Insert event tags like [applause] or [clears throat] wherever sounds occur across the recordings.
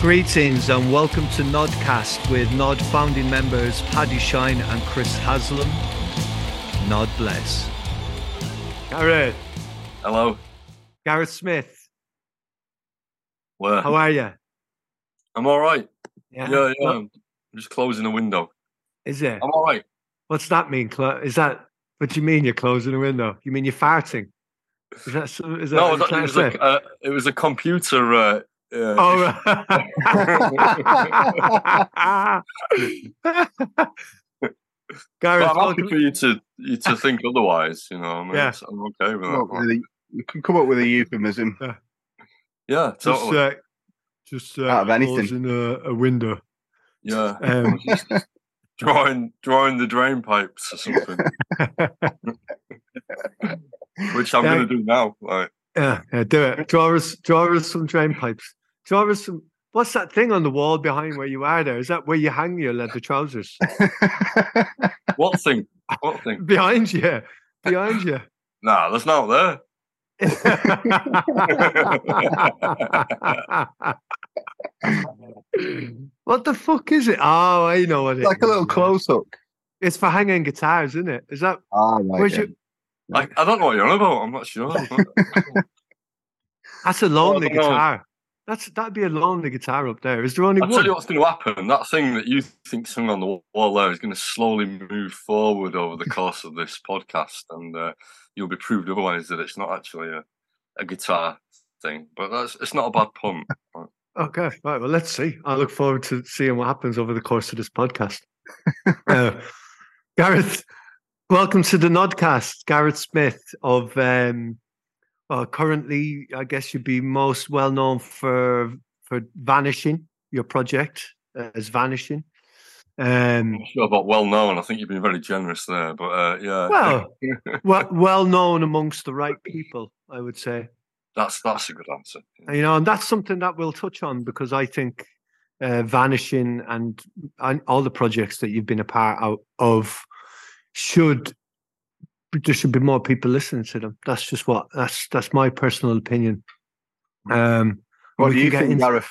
Greetings and welcome to Gnodcast with Gnod founding members Paddy Shine and Chris Haslam. Gnod bless. Gareth, Hello. Gareth Smith, Where? how are you? I'm all right. Yeah, yeah. What- I'm just closing the window. Is it? I'm all right. What's that mean? Is that what do you mean? You're closing the window? You mean you're farting? Is that that No, that, it, was trying to a, uh, it was a computer. Uh, uh, Oh, right. [laughs] but [laughs] Gareth, I'm happy for you to you to think otherwise. You know, I mean, Yeah. I'm okay with that. with a- you can come up with a euphemism. Yeah, just, totally. uh, just uh, Out of anything. closing a, a window. yeah, Um, [laughs] drawing drawing the drain pipes or something, which I'm Yeah. going to do now. Like, Yeah, yeah, do it. Draw us, draw us some drain pipes. Draw us some. What's that thing on the wall behind where you are? There is that where you hang your leather trousers [laughs] what thing? What thing? [laughs] behind you, behind you. [laughs] Nah, that's not there. what the fuck is it? Oh, I know what it like a little is now. close hook. It's for hanging guitars, isn't it? Is that Ah, right. where's yeah. your? I, I don't know what you're on about. I'm not sure. That's a lonely don't know. guitar. That's that'd be a lonely guitar up there. Is there only I'll tell you what's going to happen. That thing that you think hung on the wall there is going to slowly move forward over the [laughs] course of this podcast, and uh, you'll be proved otherwise that it's not actually a, a guitar thing. But that's it's not a bad pun. [laughs] Okay, right. Well, let's see. I look forward to seeing what happens over the course of this podcast. [laughs] uh, Gareth, welcome to the Gnodcast. Gareth Smith of, um, well, currently, I guess you'd be most well known for for Vanishing, your project uh, as Vanishing. Um, I'm sure about well known. I think you've been very generous there, but uh, yeah. well, [laughs] well, well known amongst the right people, I would say. that's that's a good answer. you know, and that's something that we'll touch on because I think uh, vanishing and, and all the projects that you've been a part of should there should be more people listening to them. That's just what that's that's my personal opinion. Um, What we do you can get think, into- Gareth?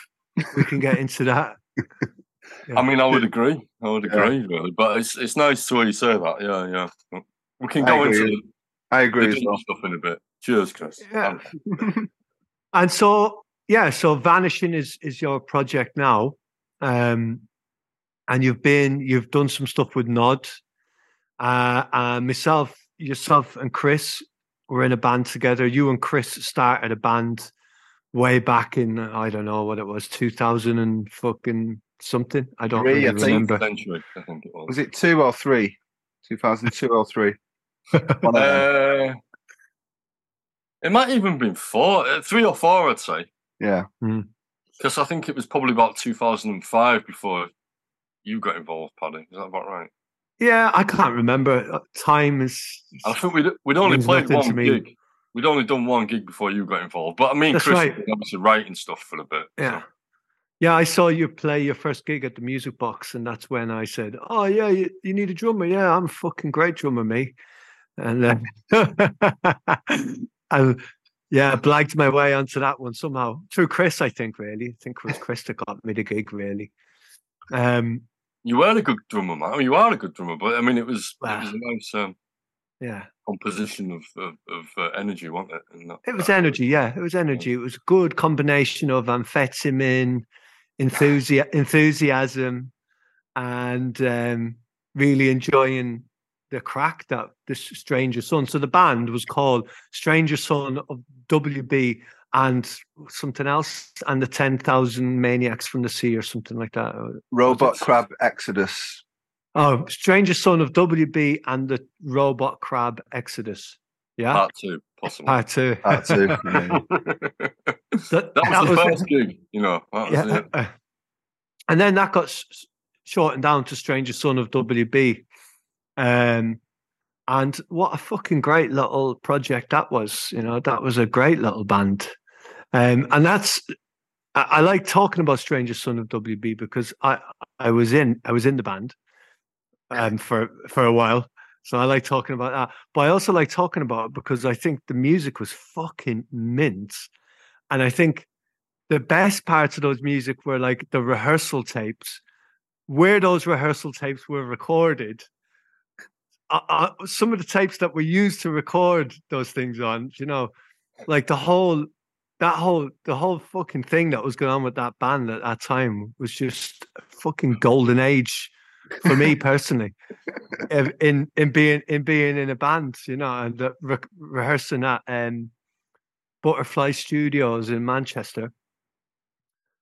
we can get into that. [laughs] I mean, I would agree. I would Yeah. agree, really. But it's it's nice to hear you say that. Yeah, yeah. We can I go agree. into I agree the as well. stuff in a bit. Cheers, Chris. Yeah. [laughs] And so, yeah, so vanishing is is your project now, um, and you've been you've done some stuff with Gnod, uh, and myself, yourself, and Chris were in a band together. You and Chris started a band way back in I don't know what it was, two thousand and fucking something. I don't Three, really I remember. century, I think it was. Was it two or three? 2002 or three? [laughs] One of them. Uh, it might even been four, uh, three or four, I'd say, yeah. because I think it was probably about 2005 before you got involved, Paddy. Is that about right? Yeah, I can't remember. Uh, Time is. I think we'd we'd only played one gig. We'd only done one gig before you got involved, but I mean, That's Chris right. was obviously writing stuff for a bit. so- Yeah. Yeah, I saw you play your first gig at the Music Box, and that's when I said, "Oh yeah, you, you need a drummer? Yeah, I'm a fucking great drummer, me." And then, [laughs] and yeah, I blagged my way onto that one somehow through Chris. I think really, I think it was Chris that got me the gig. Really, um, You were a good drummer, man. I mean, you are a good drummer, but I mean, it was it Wow. was a nice um, yeah, composition of of, of uh, energy, wasn't it? And that- it was that- energy. Yeah, it was energy. It was a good combination of amphetamine, enthusi- enthusiasm, and um, really enjoying the crack that this Stranger Son. So the band was called Stranger Son of WB and something else, and the Ten Thousand Maniacs from the Sea or something like that. Robot Crab Exodus. Oh, Stranger Son of WB and the Robot Crab Exodus. Yeah, Part two, possibly. part two. Part two. [laughs] yeah. That- that was the was- first gig, you know. That was yeah. it. [laughs] and then that got s- s- shortened down to Stranger Son of WB. Um, and what a fucking great little project that was. You know, that was a great little band. Um, and that's I, I like talking about Stranger Son of WB because I I was in I was in the band um for for a while. So I like talking about that. But I also like talking about it because I think the music was fucking mint. And I think the best parts of those music were like the rehearsal tapes, where those rehearsal tapes were recorded. Uh, uh, some of the tapes that were used to record those things on, you know, like the whole that whole the whole fucking thing that was going on with that band at that time was just a fucking golden age for me [laughs] personally in in being in being in a band you know and re- rehearsing at um, butterfly studios in manchester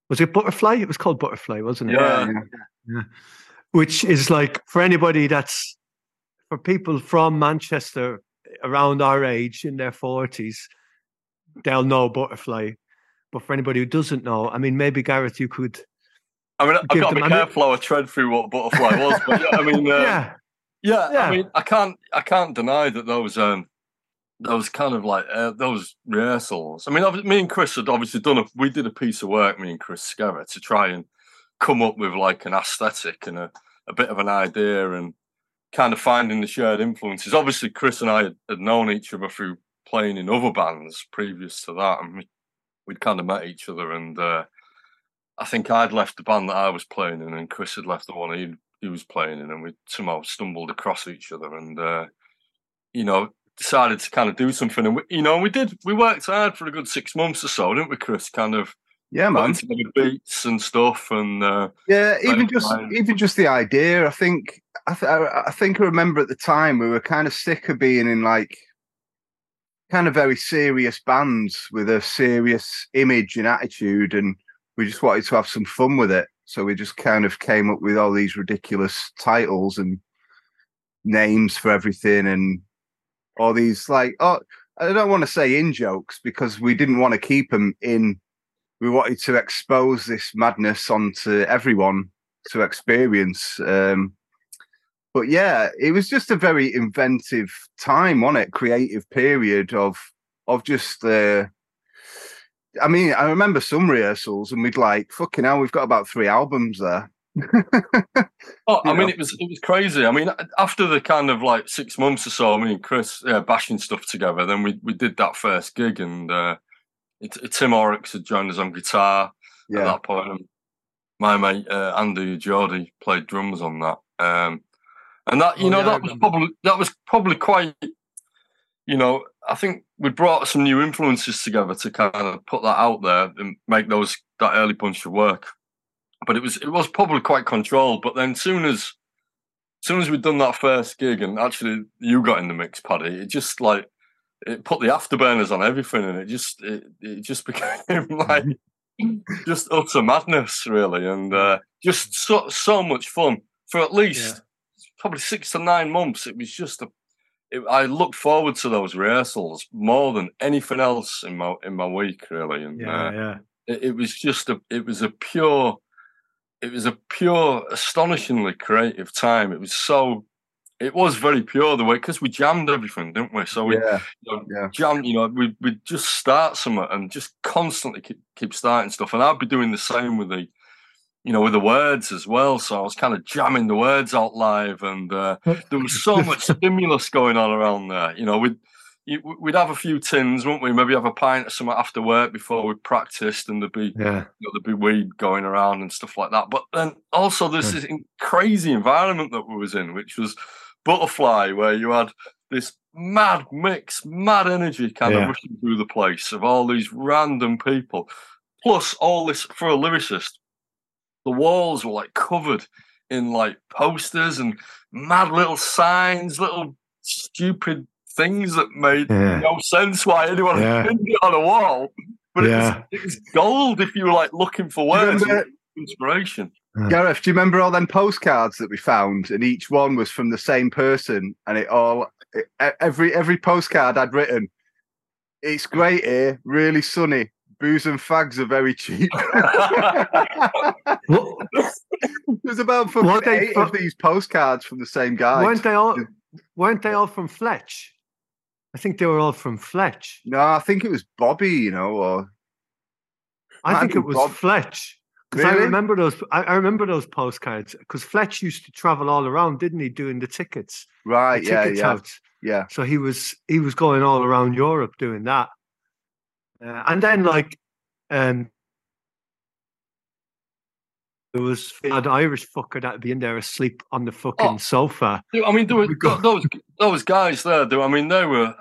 was it butterfly it was called butterfly wasn't it Yeah. yeah. yeah. which is like for anybody that's for people from manchester around our age in their 40s they'll know butterfly but for anybody who doesn't know i mean maybe gareth you could I mean, I've got to be them- I mean- careful how I tread through what butterfly was, but yeah, I mean, [laughs] uh, yeah yeah, Yeah. I mean, I can't, I can't deny that those, um, those kind of like uh, those rehearsals. I mean, me and Chris had obviously done a, we did a piece of work, me and Chris together, to try and come up with like an aesthetic and a, a bit of an idea and kind of finding the shared influences. Obviously, Chris and I had, had known each other through playing in other bands previous to that, and we, we'd kind of met each other. And uh, I think I'd left the band that I was playing in, and Chris had left the one he he was playing in, and we somehow stumbled across each other, and uh, you know decided to kind of do something. And we, you know, we did. We worked hard for a good six months or so, didn't we, Chris? Kind of Yeah, man. beats and stuff, and uh, Yeah, even just fine. even just the idea. I think I, th- I think I remember at the time we were kind of sick of being in like kind of very serious bands with a serious image and attitude, and we just wanted to have some fun with it. So we just kind of came up with all these ridiculous titles and names for everything, and all these like oh. I don't want to say in jokes because we didn't want to keep them in we wanted to expose this madness onto everyone to experience. Um, but yeah, it was just a very inventive time, on it? Creative period of of just. Uh, I mean, I remember some rehearsals, and we'd like, fucking hell, we've got about three albums there. Oh, [laughs] I You mean, know. it was it was crazy. I mean, after the kind of like six months or so, me and Chris yeah, bashing stuff together, then we we did that first gig, and uh, it, it- Tim Oryx had joined us on guitar at that point. And my mate uh, Andy Geordie played drums on that, um, and that you Oh, know yeah, that was probably that was probably quite. You know, I think we brought some new influences together to kind of put that out there and make those that early bunch of work but it was it was probably quite controlled. But then soon as soon as we'd done that first gig and actually you got in the mix, Paddy, it just like it put the afterburners on everything, and it just it, it just [laughs] became like just utter madness, really, and uh, just so so much fun for at least probably six to nine months. It was just a. It, I looked forward to those rehearsals more than anything else in my in my week, really, and yeah uh, yeah it, it was just a it was a pure it was a pure astonishingly creative time it was so it was very pure the way because we jammed everything didn't we so we yeah, you know, yeah. jam you know we we just start something and just constantly keep, keep starting stuff and i'd be doing the same with the you know with the words as well so i was kind of jamming the words out live and uh, there was so much [laughs] stimulus going on around there you know we'd we'd have a few tins wouldn't we maybe have a pint or something after work before we practiced and there'd be yeah you know, there'd be weed going around and stuff like that. But then also there's this in- crazy environment that we was in, which was Butterfly, where you had this mad mix, mad energy kind Yeah. of rushing through the place of all these random people. Plus all this for a lyricist, the walls were like covered in like posters and mad little signs, little stupid things that made Yeah. no sense why anyone Yeah. would pinned it on a wall. But Yeah. it, was, it was gold if you were like looking for words, and remember- inspiration. Gareth, do you remember all them postcards that we found, and each one was from the same person, and it all e- every every postcard I'd written, "It's great here, really sunny. Booze and fags are very cheap." [laughs] [laughs] There's about fucking eight fro- of these postcards from the same guy. weren't they all weren't they all from Fletch? I think they were all from Fletch. No, I think it was Bobby, you know, or I think it was Bob. Fletch because I remember those. I, I remember those postcards because Fletch used to travel all around, didn't he, doing the tickets, right, the yeah, tickets yeah, out. yeah. So he was he was going all around Europe doing that, uh, and then like, um, There was an Irish fucker that'd be in there asleep on the fucking Oh. sofa. I mean, there were those those guys there. I mean, they were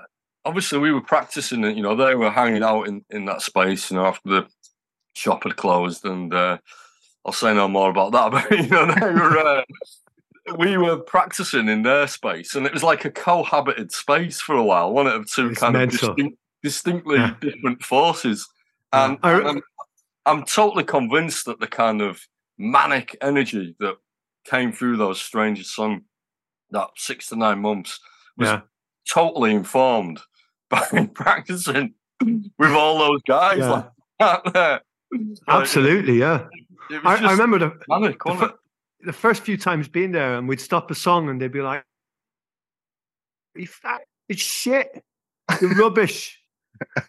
obviously we were practicing it. You know, they were hanging out in in that space. You know, after the shop had closed, and uh, I'll say no more about that. [laughs] But you know, they were. Uh, we were practicing in their space, and it was like a cohabited space for a while. One of two It's kind mental. of distinct, distinctly Yeah. different forces, and I- I'm, I'm totally convinced that the kind of manic energy that came through those Strangers Song that six to nine months was Yeah. totally informed [laughs] by practicing with all those guys Yeah. like that there. Like, Absolutely, yeah. I, I remember the, manic, the, wasn't the first few times being there, and we'd stop a song, and they'd be like, it's shit, you're rubbish,"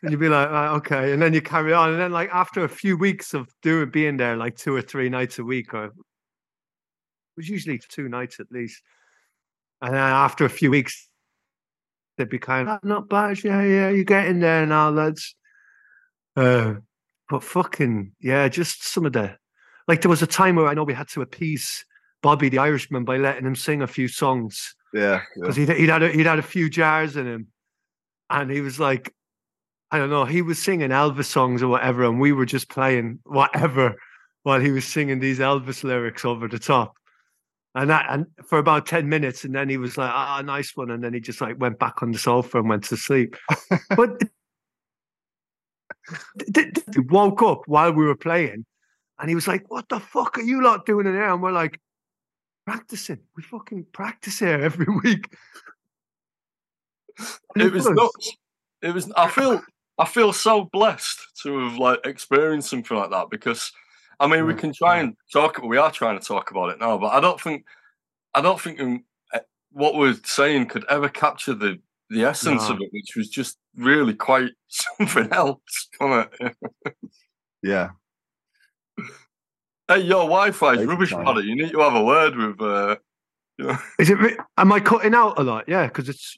and you'd be like, "Ah, "Okay," and then you carry on, and then like after a few weeks of doing being there, like two or three nights a week, or it was usually two nights at least, and then after a few weeks, they'd be kind of, "Ah, "Not bad, yeah, yeah, you're getting there now, lads." Uh, but fucking yeah, just some of the like there was a time where I know we had to appease Bobby the Irishman by letting him sing a few songs Yeah. yeah. because he'd, he'd had a, he'd had a few jars in him, and he was like, I don't know, he was singing Elvis songs or whatever, and we were just playing whatever while he was singing these Elvis lyrics over the top. And that, and for about ten minutes, and then he was like, "Ah, nice one," and then he just like went back on the sofa and went to sleep. [laughs] but th- th- he woke up while we were playing, and he was like, "What the fuck are you lot doing in there?" And we're like, "Practicing. We fucking practice here every [laughs] week." And it was nuts. It was. I feel. I feel so blessed to have like experienced something like that because, I mean, we can try and talk. We are trying to talk about it now, but I don't think. I don't think um, eh, what we're saying could ever capture the the essence No. of it, which was just really quite [laughs] something else. Wasn't it? Yeah. Hey, your Wi-Fi is rubbish, buddy. You need to have a word with. Uh, you know. Is it? Am I cutting out a lot? Yeah, because it's.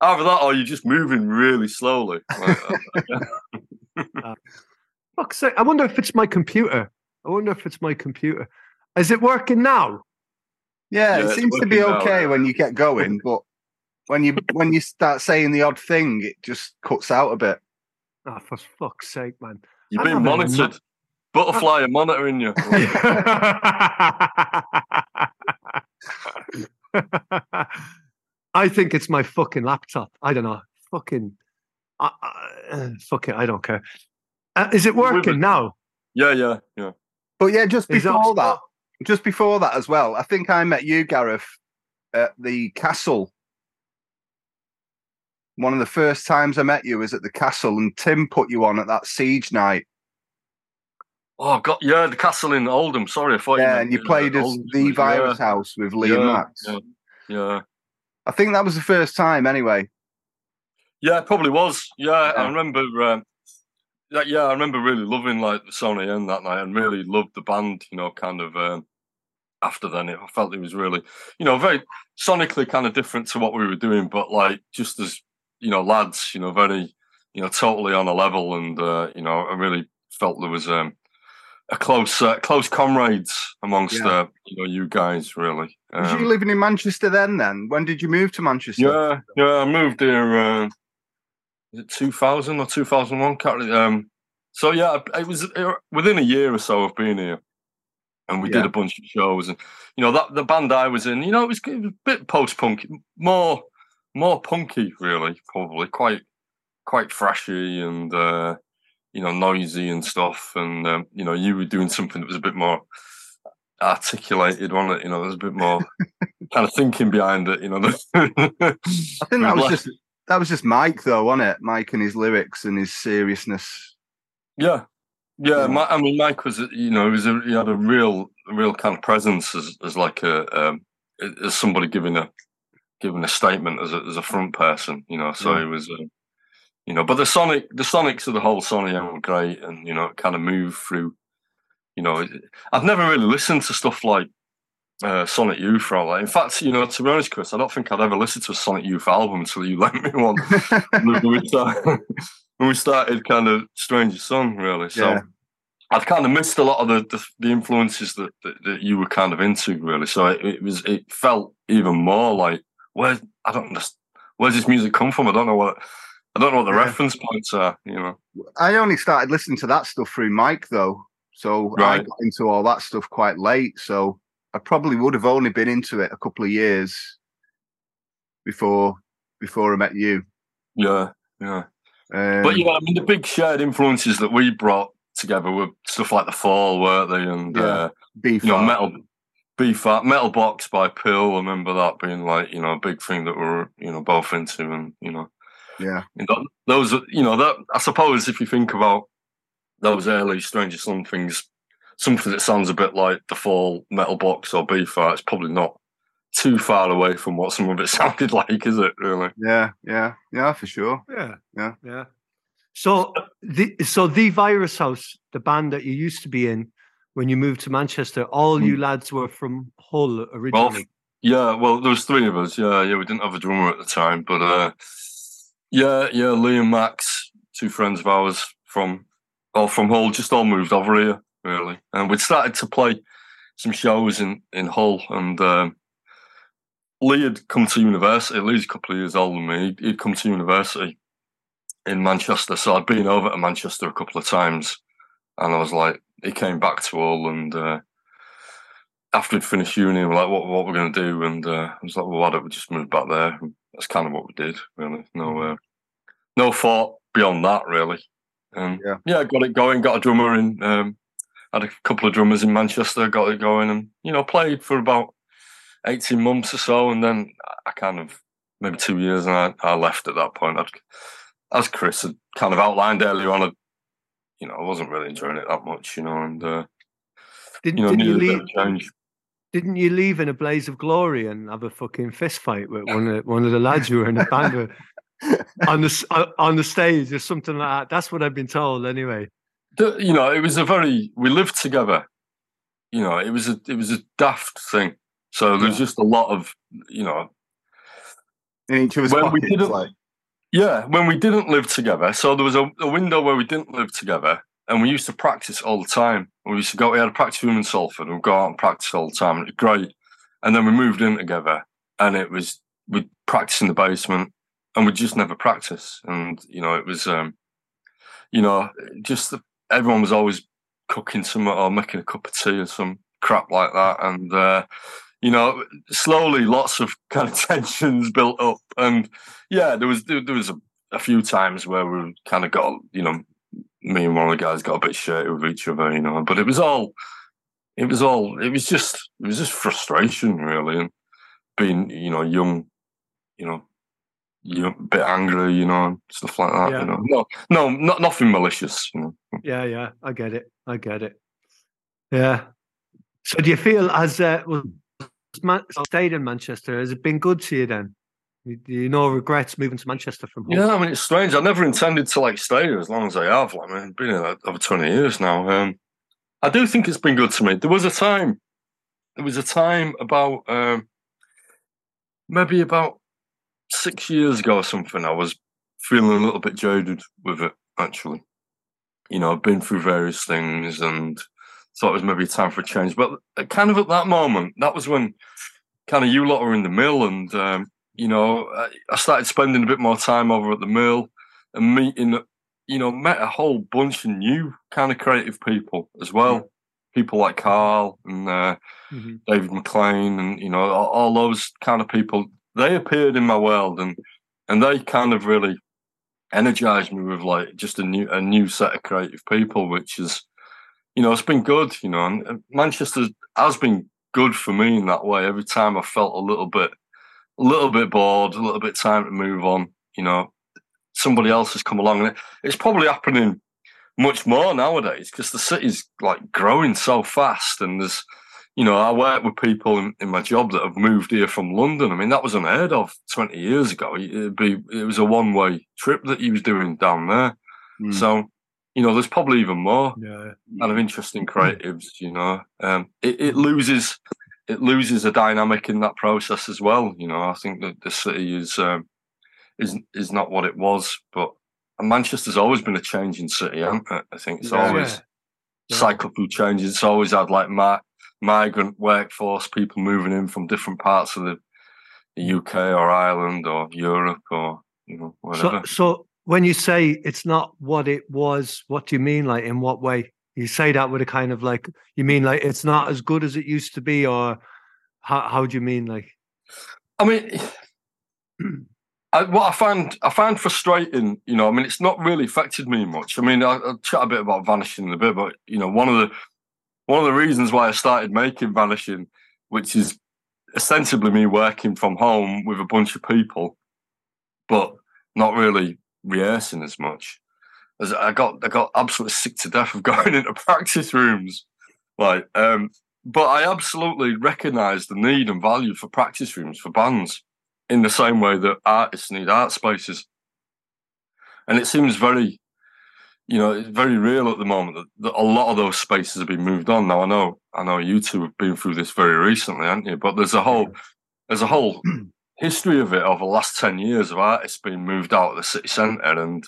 Either that, or you're just moving really slowly. [laughs] Like, uh, Fuck's sake, I wonder if it's my computer. I wonder if it's my computer. Is it working now? Yeah, Yeah, it seems to be working now, okay when you get going, [laughs] but when you when you start saying the odd thing, it just cuts out a bit. Oh, for fuck's sake, man. you're I'm being monitored. Butterfly are monitoring you. [laughs] I think it's my fucking laptop. I don't know. Fucking. Uh, uh, fuck it. I don't care. Uh, is it working it. now? yeah, yeah, yeah. But yeah, just Is that- before that, just before that as well, I think I met you, Gareth, at the castle. One of the first times I met you was at the castle, and Tim put you on at that siege night. Oh God, yeah, the castle in Oldham. Sorry, I thought. Yeah, meant, and you played as Oldham the Village. virus house with yeah, Liam yeah, Max. Yeah, yeah, I think that was the first time, anyway. yeah, it probably was. Yeah, I remember. Um, yeah, yeah, I remember really loving like the Sony End that night, and really loved the band. You know, kind of. Um, after then, it, I felt it was really, you know, very sonically kind of different to what we were doing, but like just as you know, lads, you know, very, you know, totally on a level, and uh, you know, I really felt there was um, a close, uh, close comrades amongst Yeah. uh, you know, you guys, really. Was Um, you living in Manchester then? Then when did you move to Manchester? yeah, yeah, I moved here. Uh, is it two thousand or two thousand one? Can't really, um, so yeah, it was within a year or so of being here, and we did a bunch of shows, and you know that the band I was in, you know, it was, it was a bit post punk, more more punky, really, probably quite quite thrashy and uh, you know noisy and stuff, and um, you know you were doing something that was a bit more articulated on it. You know, there's a bit more [laughs] kind of thinking behind it. You know, I think that [laughs] was just that was just Mike, though, wasn't it? Mike and his lyrics and his seriousness. Yeah, yeah. Yeah. Mi- I mean, Mike was, you know, he was a, he had a real, real kind of presence as, as like a, um, as somebody giving a, giving a statement as a, as a front person, you know. So Yeah. he was, uh, you know. But the sonic, the sonics of the whole Sony M were great, and you know, kind of move through. You know, I've never really listened to stuff like uh, Sonic Youth for all that. In fact, you know, to be honest, Chris, I don't think I'd ever listened to a Sonic Youth album until you [laughs] lent me one when we [laughs] started, [laughs] when we started kind of Stranger Son, really. So, Yeah. I'd kind of missed a lot of the the, the influences that, that, that you were kind of into, really. So it, it was it felt even more like where I don't understand where's this music come from? I don't know what I don't know what the Yeah. reference points are. You know, I only started listening to that stuff through Mike though, so I got into all that stuff quite late. So I probably would have only been into it a couple of years before before I met you. yeah, yeah. Um, But yeah, I mean, the big shared influences that we brought together were stuff like the Fall, weren't they? And Yeah. uh, beef. you know, metal. Beefheart, Metal Box by PiL. I remember that being like you know a big thing that we're you know both into, and you know yeah, You know, those, you know, that I suppose if you think about those early Stranger Son things, something that sounds a bit like the Fall Metal Box or Beefheart, it's probably not too far away from what some of it [laughs] sounded like, is it? Really? yeah, yeah, yeah, for sure. Yeah, Yeah. yeah. So the so the Virus House, the band that you used to be in when you moved to Manchester, all you lads were from Hull originally. Yeah. Well, there was three of us. Yeah, yeah. We didn't have a drummer at the time, but uh, yeah, yeah. Lee and Max, two friends of ours from, all from Hull, just all moved over here really, and we'd started to play some shows in in Hull, and um, Lee had come to university. Lee's a couple of years older than me. He'd, he'd come to university in Manchester, so I'd been over to Manchester a couple of times, and I was like, he came back to Hull, and uh, after we'd finished uni, we we're like, what what we're going to do? And uh, I was like, well, why don't we just move back there? That's kind of what we did, really. No, uh, no thought beyond that, really. And Yeah. yeah, got it going. Got a drummer in. Um, had a couple of drummers in Manchester. Got it going, and you know, played for about eighteen months or so, and then I kind of maybe two years, and I, I left at that point. I'd, as Chris had kind of outlined earlier on, I, you know, I wasn't really enjoying it that much, you know, and uh, Didn't, you know, didn't you leave? change. Didn't you leave in a blaze of glory and have a fucking fist fight with one of one of the lads who were in the band [laughs] on the uh, on the stage or something like that? That's what I've been told, anyway. the- you know, it was a very we lived together. You know, it was a it was a daft thing. So there's just a lot of you know, In each of us When we pockets, didn't- like yeah. When we didn't live together, so there was a, a window where we didn't live together, and we used to practice all the time. We used to go. We had a practice room in Salford, and we'd go out and practice all the time. And it was great. And then we moved in together, and it was we'd practice in the basement, and we'd just never practice. And you know, it was um, you know, just the, everyone was always cooking some or making a cup of tea or some crap like that. And, uh, you know, slowly lots of [laughs] kind of tensions built up. And yeah, there was, there, there was a, a few times where we kind of got, you know, me and one of the guys got a bit shirty with each other, you know, but it was all, it was all, it was just, it was just frustration really. And being, you know, young, you know, you a bit angry, you know, stuff like that. Yeah. You know, no, no, not nothing malicious. You know. Yeah, yeah, I get it. I get it. Yeah. So do you feel as uh, well, stayed in Manchester? Has it been good to you then? You- Do you know regrets moving to Manchester from home? Yeah, I mean it's strange. I never intended to like stay here as long as I have. Like, I mean, I've been here over twenty years now. Um, I do think it's been good to me. There was a time, there was a time about um, maybe about six years ago or something. I was feeling a little bit jaded with it. Actually, you know, I've been through various things and thought it was maybe time for a change. But kind of at that moment, that was when kind of you lot were in the mill and. Um, you know, I, started spending a bit more time over at the mill and meeting, you know, met a whole bunch of new kind of creative people as well. People like Karl and uh, Mhm. David McLean and, you know, all, all those kind of people. They appeared in my world and, and they kind of really energized me with like just a new, a new set of creative people, which is, you know, it's been good, you know, and and Manchester has been good for me in that way. Every time I felt a little bit, a little bit bored, a little bit time to move on. You know, somebody else has come along, and it's probably happening much more nowadays because the city's like growing so fast, and there's, you know, I work with people in, in my job that have moved here from London. I mean, that was unheard of twenty years ago. It'd be it was a one way trip that he was doing down there. Mm. So, you know, there's probably even more Yeah. kind of interesting creatives. You know, um, it, it loses it loses a dynamic in that process as well. You know, I think that the city is um, is is not what it was, but Manchester's always been a changing city. Hasn't it? I think it's Yeah. always Yeah. Through changes. It's always had like mi- migrant workforce, people moving in from different parts of the, the UK or Ireland or Europe or you know So, whatever. so when you say it's not what it was, what do you mean? Like, in what way? You say that with a kind of like, you mean like it's not as good as it used to be, or how, how do you mean? Like, I mean, I, what I find I find frustrating, you know, I mean, it's not really affected me much. I mean, I, I'll chat a bit about vanishing in a bit, but you know, one of the one of the reasons why I started making vanishing, which is ostensibly me working from home with a bunch of people, but not really rehearsing as much. As I got I got absolutely sick to death of [laughs] going into practice rooms, like. um but I absolutely recognise the need and value for practice rooms for bands in the same way that artists need art spaces. And it seems very, you know, it's very real at the moment that, that a lot of those spaces have been moved on. Now I know, I know you two have been through this very recently, haven't you? But there's a whole, there's a whole [clears throat] history of it over the last ten years of artists being moved out of the city centre, and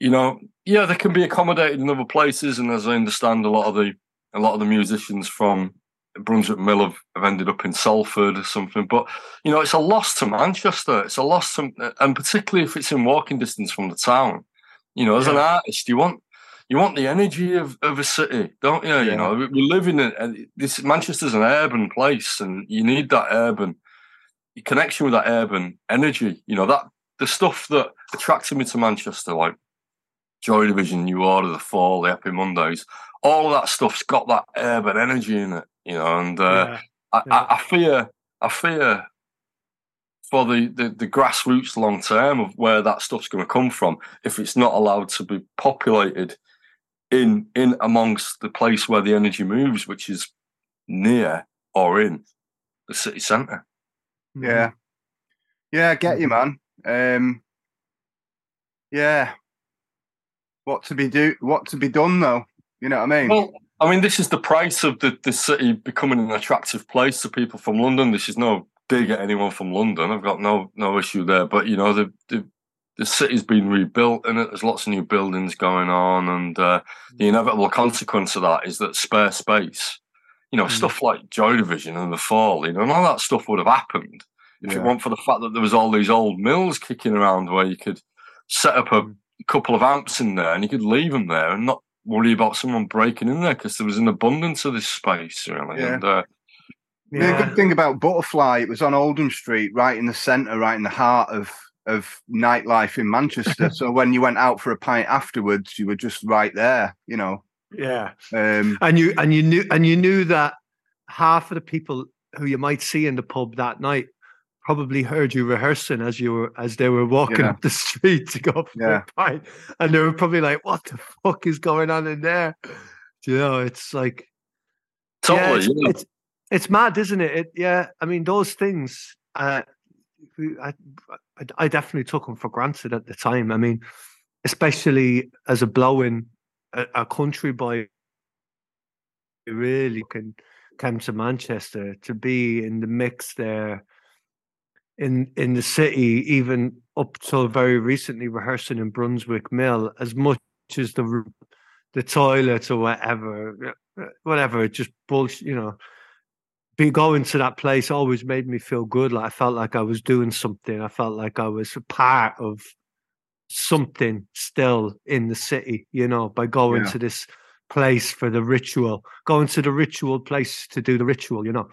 you know, yeah, they can be accommodated in other places. And as I understand, a lot of the a lot of the musicians from Brunswick Mill have, have ended up in Salford or something. But you know, it's a loss to Manchester. It's a loss to, and particularly if it's in walking distance from the town. You know, as an artist, you want you want the energy of, of a city, don't you? Yeah. You know, we live in a- this Manchester's an urban place, and you need that urban connection with that urban energy. You know, that the stuff that attracted me to Manchester, like Joy Division, New Order, The Fall, The Happy Mondays, all of that stuff's got that urban energy in it. You know, and uh, yeah, I, Yeah. I, I fear, I fear for the, the, the grassroots long term of where that stuff's going to come from if it's not allowed to be populated in in amongst the place where the energy moves, which is near or in the city centre. Mhm. Yeah. Yeah, I get you, man. Um Yeah. What to be do what to be done though? You know what I mean? Well, I mean, this is the price of the, the city becoming an attractive place to people from London. This is no dig at anyone from London. I've got no no issue there. But you know, the the, the city's been rebuilt and there's lots of new buildings going on, and uh, the inevitable consequence of that is that spare space. You know, Mm. stuff like Joy Division and the Fall, you know, and all that stuff would have happened if it weren't for the fact that there was all these old mills kicking around where you could set up a Couple of amps in there and you could leave them there and not worry about someone breaking in there because there was an abundance of this space really. Yeah. And uh, The Yeah. good thing about Butterfly, it was on Oldham Street, right in the centre, right in the heart of of nightlife in Manchester. [laughs] so when you went out for a pint afterwards, you were just right there, you know. yeah. Um, and you and you knew and you knew that half of the people who you might see in the pub that night probably heard you rehearsing as you were as they were walking Yeah. up the street to go for Yeah. a pint, and they were probably like, "What the fuck is going on in there?" Do you know, it's like totally, it's, yeah. it's it's mad, isn't it? it? Yeah, I mean those things. Uh, I, I I definitely took them for granted at the time. I mean, especially as a blow-in, a, a country boy really can came to Manchester to be in the mix there in in the city, even up till very recently rehearsing in Brunswick Mill, as much as the the toilet or whatever, uh, whatever, just bullshit, you know. Be going to that place always made me feel good. Like I felt like I was doing something. I felt like I was a part of something still in the city, you know, by going Yeah. to this place for the ritual, going to the ritual place to do the ritual, you know.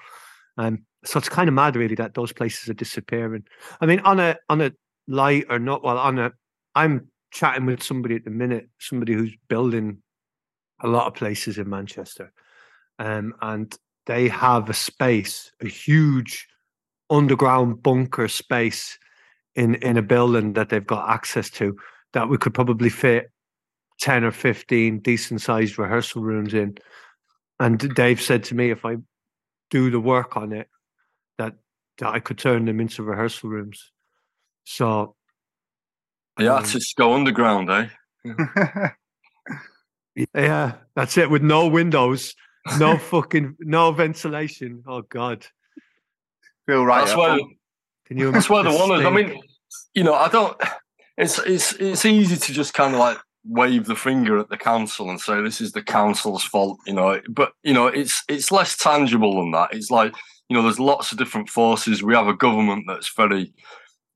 Um, so it's kind of mad, really, that those places are disappearing. I mean, on a on a light or not, well, on a, I'm chatting with somebody at the minute, somebody who's building a lot of places in Manchester, um, and they have a space, a huge underground bunker space in in a building that they've got access to that we could probably fit 10 or 15 decent sized rehearsal rooms in and dave said to me if i do the work on it that, that i could turn them into rehearsal rooms so the um, artists go underground, eh? yeah [laughs] that's it with no windows no [laughs] fucking no ventilation oh god feel right. That's at where home. can you that's where the one is. I mean, you know, I don't. It's it's it's easy to just kind of like wave the finger at the council and say this is the council's fault, you know. But you know, it's it's less tangible than that. It's like you know, there's lots of different forces. We have a government that's very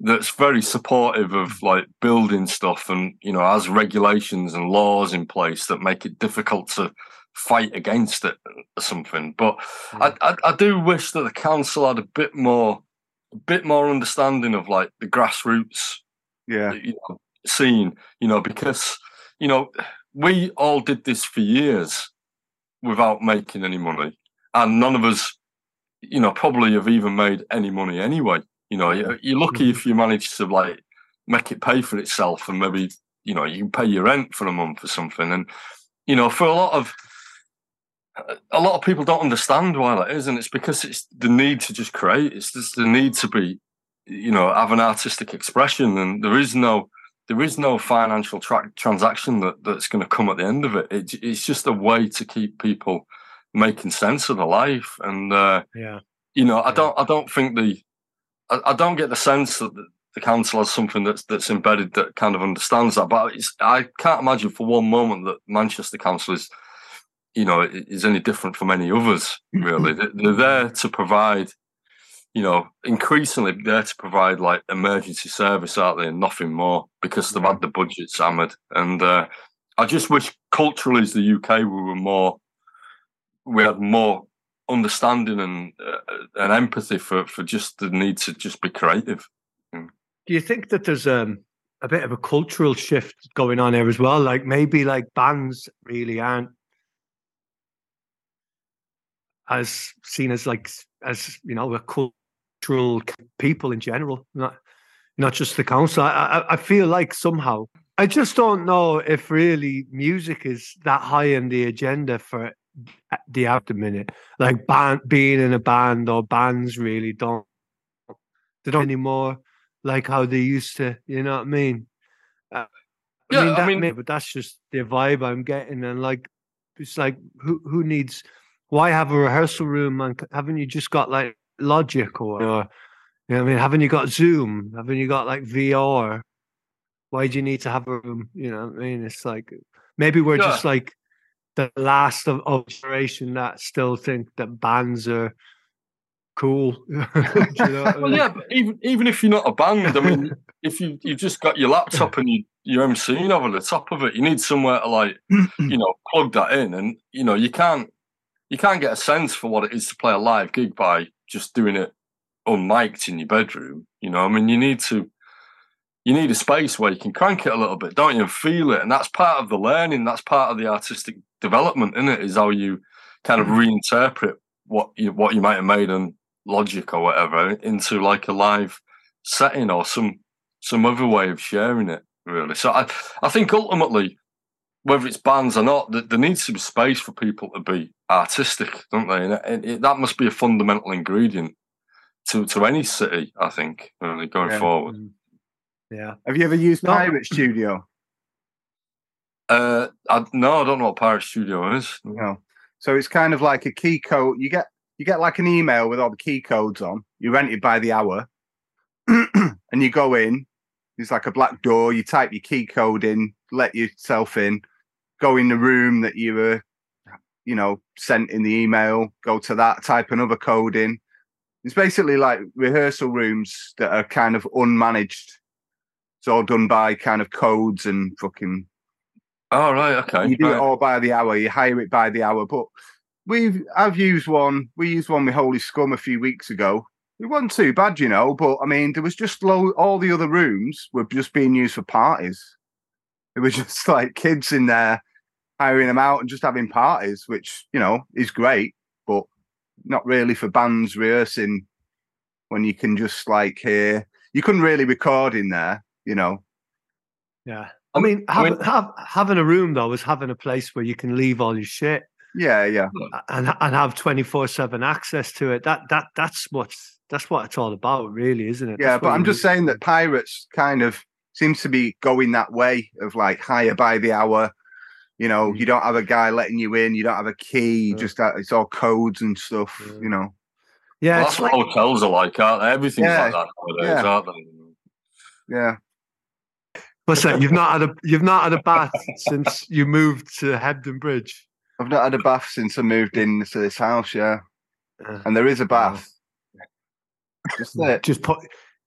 that's very supportive of like building stuff and you know has regulations and laws in place that make it difficult to fight against it or something but I, mm. I, I do wish that the council had a bit more a bit more understanding of like the grassroots Yeah. you know, scene you know because you know we all did this for years without making any money. And none of us you know probably have even made any money anyway. You know, you're, lucky mm-hmm. if you manage to like make it pay for itself, and maybe you know you can pay your rent for a month or something. And you know, for a lot of a lot of people don't understand why that is, and it's because it's the need to just create. It's just the need to be, you know, have an artistic expression, and there is no there is no financial tra- transaction that, that's going to come at the end of it. it. It's just a way to keep people making sense of their life, and uh, Yeah. you know, I don't I don't think the I, I don't get the sense that the, the council has something that's that's embedded that kind of understands that. But it's, I can't imagine for one moment that Manchester Council is, you know, is any different from any others. Really, [clears throat] they're there to provide, you know, increasingly there to provide like emergency service out there, and nothing more, because they've had the budgets hammered. And uh, I just wish culturally, as the UK, we were more, we had more understanding and uh, and empathy for for just the need to just be creative. Do you think that there's um, a bit of a cultural shift going on here as well? Like maybe like bands really aren't as seen as like as you know a cultural people in general, not not just the council. I, I I feel like somehow I just don't know if really music is that high in the agenda for the after minute. Like band being in a band or bands really don't they don't anymore like how they used to. You know what I mean? Uh, I Yeah, mean, I mean- may- but that's just the vibe I'm getting, and like it's like who who needs why have a rehearsal room and haven't you just got like Logic or, or you know what I mean? Haven't you got Zoom? Haven't you got like VR? Why do you need to have a room? You know what I mean? It's like maybe we're just like the last of, of generation that still think that bands are cool. [laughs] You know what I Well, mean? yeah, but even even if you're not a band, I mean, if you you've just got your laptop and you you're emceeing over the top of it, you need somewhere to like [clears throat] you know plug that in, and you know you can't you can't get a sense for what it is to play a live gig by just doing it unmiked in your bedroom. You know, I mean, you need to you need a space where you can crank it a little bit, don't you, and feel it, and that's part of the learning. That's part of the artistic development, isn't it? Is how you kind of mm-hmm. reinterpret what you what you might have made on Logic or whatever into like a live setting or some some other way of sharing it. Really, so I I think ultimately whether it's bands or not, there needs to be space for people to be artistic, don't they? And, it, it, that must be a fundamental ingredient to, to any city, I think, really, going Yeah. forward. Mm. Yeah. Have you ever used No. Pirate Studio? Uh, I, no, I don't know what Pirate Studio is. No. So it's kind of like a key code. You get you get like an email with all the key codes on. You rent it by the hour, [clears throat] and you go in. It's like a black door. You type your key code in, let yourself in, go in the room that you were, you know, sent in the email. Go to that, type another code in. It's basically like rehearsal rooms that are kind of unmanaged. It's all done by kind of codes and fucking Oh, right, okay. you do it all by the hour. You hire it by the hour. But we've I've used one. We used one with Holy Scum a few weeks ago. It wasn't too bad, you know. But I mean, there was just low. All the other rooms were just being used for parties. It was [laughs] just like kids in there hiring them out and just having parties, which you know is great, but not really for bands rehearsing when you can just like hear. You couldn't really record in there, you know. Yeah. I mean, I have, mean- have, having a room though is having a place where you can leave all your shit Yeah, yeah. and and have twenty four seven access to it. That that that's what's that's what it's all about, really, isn't it? Yeah, That's but I'm just need. saying that pirates kind of seems to be going that way of like hire by the hour. You know, Mm. you don't have a guy letting you in. You don't have a key. You Yeah. just ha- it's all codes and stuff. Yeah. You know. Yeah, Well, it's that's like what hotels are like, aren't they? Everything's Yeah, like that nowadays, yeah. aren't they? Yeah. What's that? You've not had a you've not had a bath since you moved to Hebden Bridge. I've not had a bath since I moved into this house. Yeah, Uh, and there is a bath. Just just put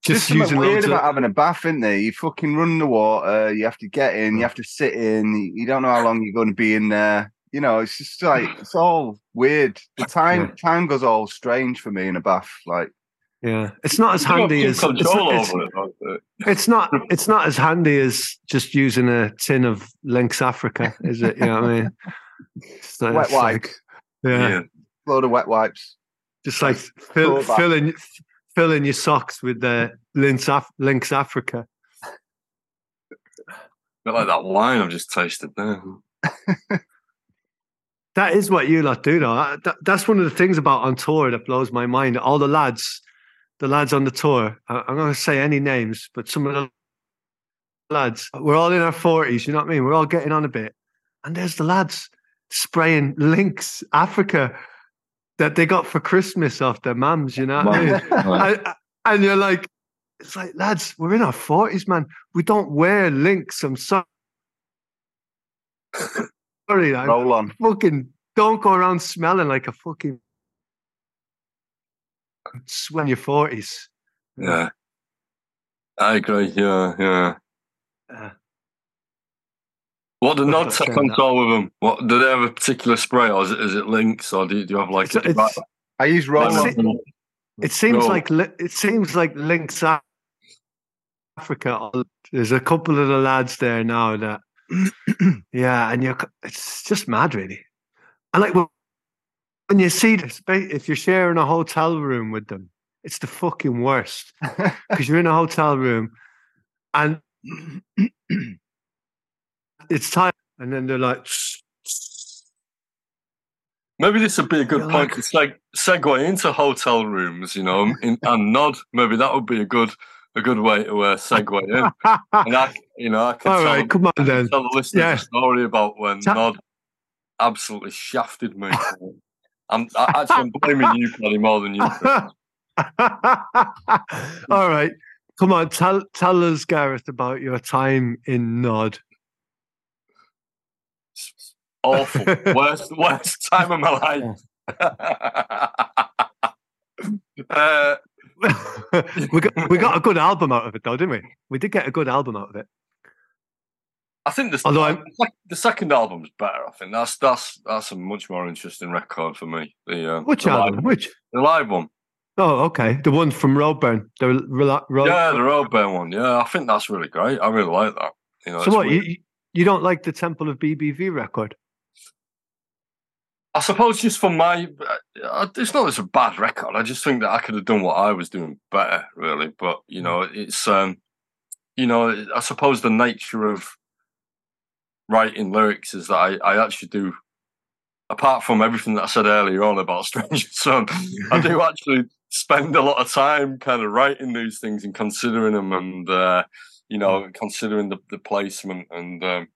Just just using something weird about of, having a bath, isn't there? You fucking run the water. You have to get in. You mm. have to sit in. You don't know how long you're going to be in there. You know, it's just like [sighs] it's all weird. The time time goes all strange for me in a bath. Like yeah. It's not as You've handy as it's, control it's, over it. don't it's not [laughs] it's not as handy as just using a tin of Lynx Africa, is it? You know what I mean? [laughs] So wet it's like- wipes, yeah. Yeah. load of wet wipes. Just like fill, Throwback. Filling filling your socks with the Lynx, Af- Lynx Africa. Bit like that wine I've just tasted there. [laughs] That is what you lot do, though. That- that- that's one of the things about on tour that blows my mind. All the lads, the lads on the tour. I- I'm going to say any names, but some of the lads, we're all in our forties. You know what I mean? We're all getting on a bit, and there's the lads spraying Lynx Africa that they got for Christmas off their mums. You know what I mean? [laughs] and, and you're like, it's like, lads, we're in our forties, man. We don't wear Lynx. I'm [coughs] sorry. Sorry, I'm Roll on. fucking don't go around smelling like a fucking when you're forties. Yeah. I agree. Yeah, yeah. Uh, What do Good Nod luck take on tour with them? What do they have a particular spray, or is it, is it Lynx, or do you, do you have like It's- a it's- I use roll It's- on. it seems No. like it seems like Lynx Africa. There's a couple of the lads there now that, [clears throat] yeah, and you're it's just mad, really. And like when when you see this, ba- if you're sharing a hotel room with them, it's the fucking worst [laughs] because you're in a hotel room and [clears throat] it's time, and then they're like. Maybe this would be a good You're point like- to seg- segue into hotel rooms, you know, in, [laughs] and Gnod. Maybe that would be a good a good way to uh, segue in. [laughs] And I, you know, I can All tell, right, come on then. tell the listeners Yeah. a story about when Ta- Gnod absolutely shafted me. [laughs] I'm I, actually I'm blaming you, Paddy, more than you. All right. Come on, tell tell us, Gareth, about your time in Gnod. Awful. [laughs] worst worst time of my life. [laughs] uh, [laughs] we got we got a good album out of it, though, didn't we? We did get a good album out of it. I think the, Although I'm- the second album's better. I think that's that's that's a much more interesting record for me. The uh, Which the album? live, Which? the live one. Oh, okay. The one from Roadburn. The Ro- Ro- Yeah, the Roadburn one. Yeah, I think that's really great. I really like that. You know, So what? weird. You, you don't like the Temple ov BBV record? I suppose just for my, uh, it's not it's a bad record. I just think that I could have done what I was doing better, really. But you know, it's um, you know, I suppose the nature of writing lyrics is that I, I actually do. Apart from everything that I said earlier on about [laughs] Stranger Son, I do [laughs] actually spend a lot of time kind of writing these things and considering them, and uh, you know, considering the, the placement and. Um,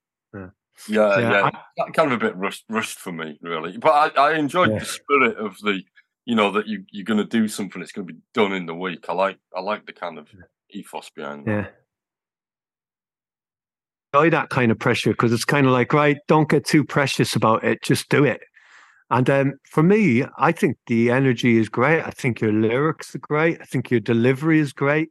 Yeah. yeah, Yeah, that kind of a bit rushed, rushed for me, really. But I, I enjoyed Yeah. the spirit of the, you know, that you you're going to do something. It's going to be done in the week. I like I like the kind of ethos behind. that. Yeah. Enjoy that kind of pressure because it's kind of like, right, don't get too precious about it. Just do it. And um, for me, I think the energy is great. I think your lyrics are great. I think your delivery is great.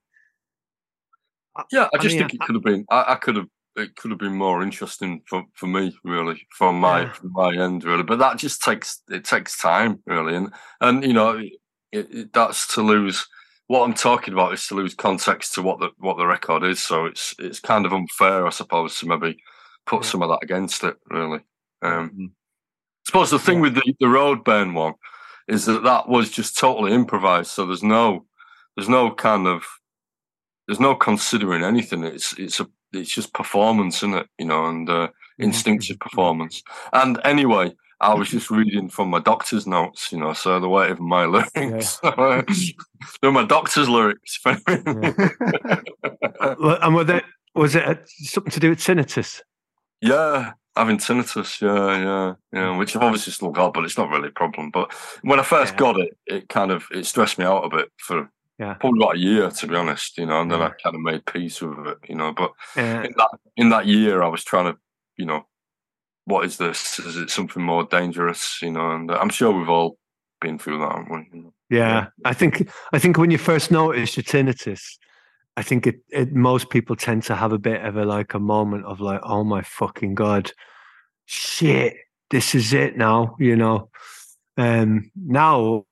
Yeah, I I just mean, think it could have been. I, I could have. It could have been more interesting for, for me, really, from my Yeah. from my end, really. But that just takes it takes time, really, and and you know, it, it, that's to lose. What I'm talking about is to lose context to what the what the record is. So it's it's kind of unfair, I suppose, to maybe put Yeah. some of that against it, really. Um, Mhm. I suppose the thing Yeah. with the the Roadburn one is that that was just totally improvised. So there's no there's no kind of there's no considering anything. It's it's a it's just performance, isn't it? You know, and uh, instinctive performance. And anyway, I was just reading from my doctor's notes, you know, so the weight of my [laughs] lyrics. They're my doctor's lyrics. [laughs] Well, And were they, was it uh, something to do with tinnitus? yeah, having tinnitus, yeah, yeah, yeah, which I've obviously still got, but it's not really a problem. But when I first Yeah. got it, it kind of it stressed me out a bit for Yeah. Probably about a year, to be honest, you know, and then Yeah. I kind of made peace with it, you know. But Uh, in that in that year, I was trying to, you know, what is this? Is it something more dangerous? You know, and I'm sure we've all been through that. haven't we? You know? yeah, I think I think when you first notice your tinnitus, I think it, it most people tend to have a bit of a like a moment of like, oh my fucking god, shit, this is it now, you know. Um, now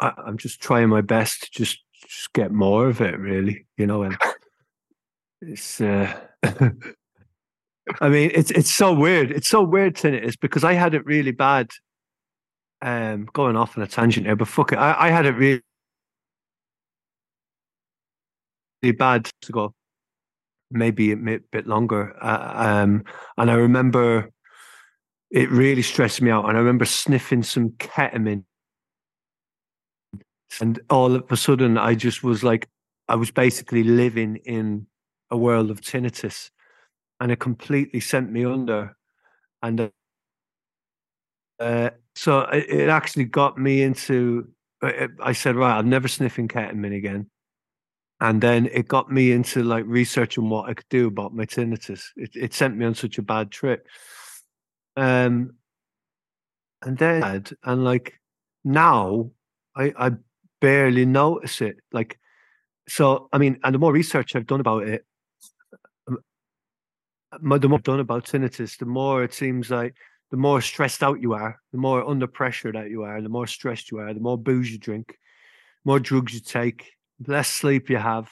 I, I'm just trying my best to just just get more of it, really, you know. And it's, uh, [laughs] I mean, it's it's so weird. It's so weird, tinnitus, because I had it really bad. Um, going off on a tangent here, but fuck it, I, I had it really, really bad to go, maybe a bit longer. Uh, um, and I remember it really stressed me out. And I remember sniffing some ketamine and all of a sudden I just was like I was basically living in a world of tinnitus and it completely sent me under. And uh, uh, so it, it actually got me into I I said right I'm never sniffing ketamine again. And then it got me into like researching what I could do about my tinnitus. It, it sent me on such a bad trip. Um and then and like now I I barely notice it. Like, so I mean, and the more research I've done about it, the more I've done about tinnitus, the more it seems like the more stressed out you are, the more under pressure that you are, the more stressed you are, the more booze you drink, more drugs you take, less sleep you have.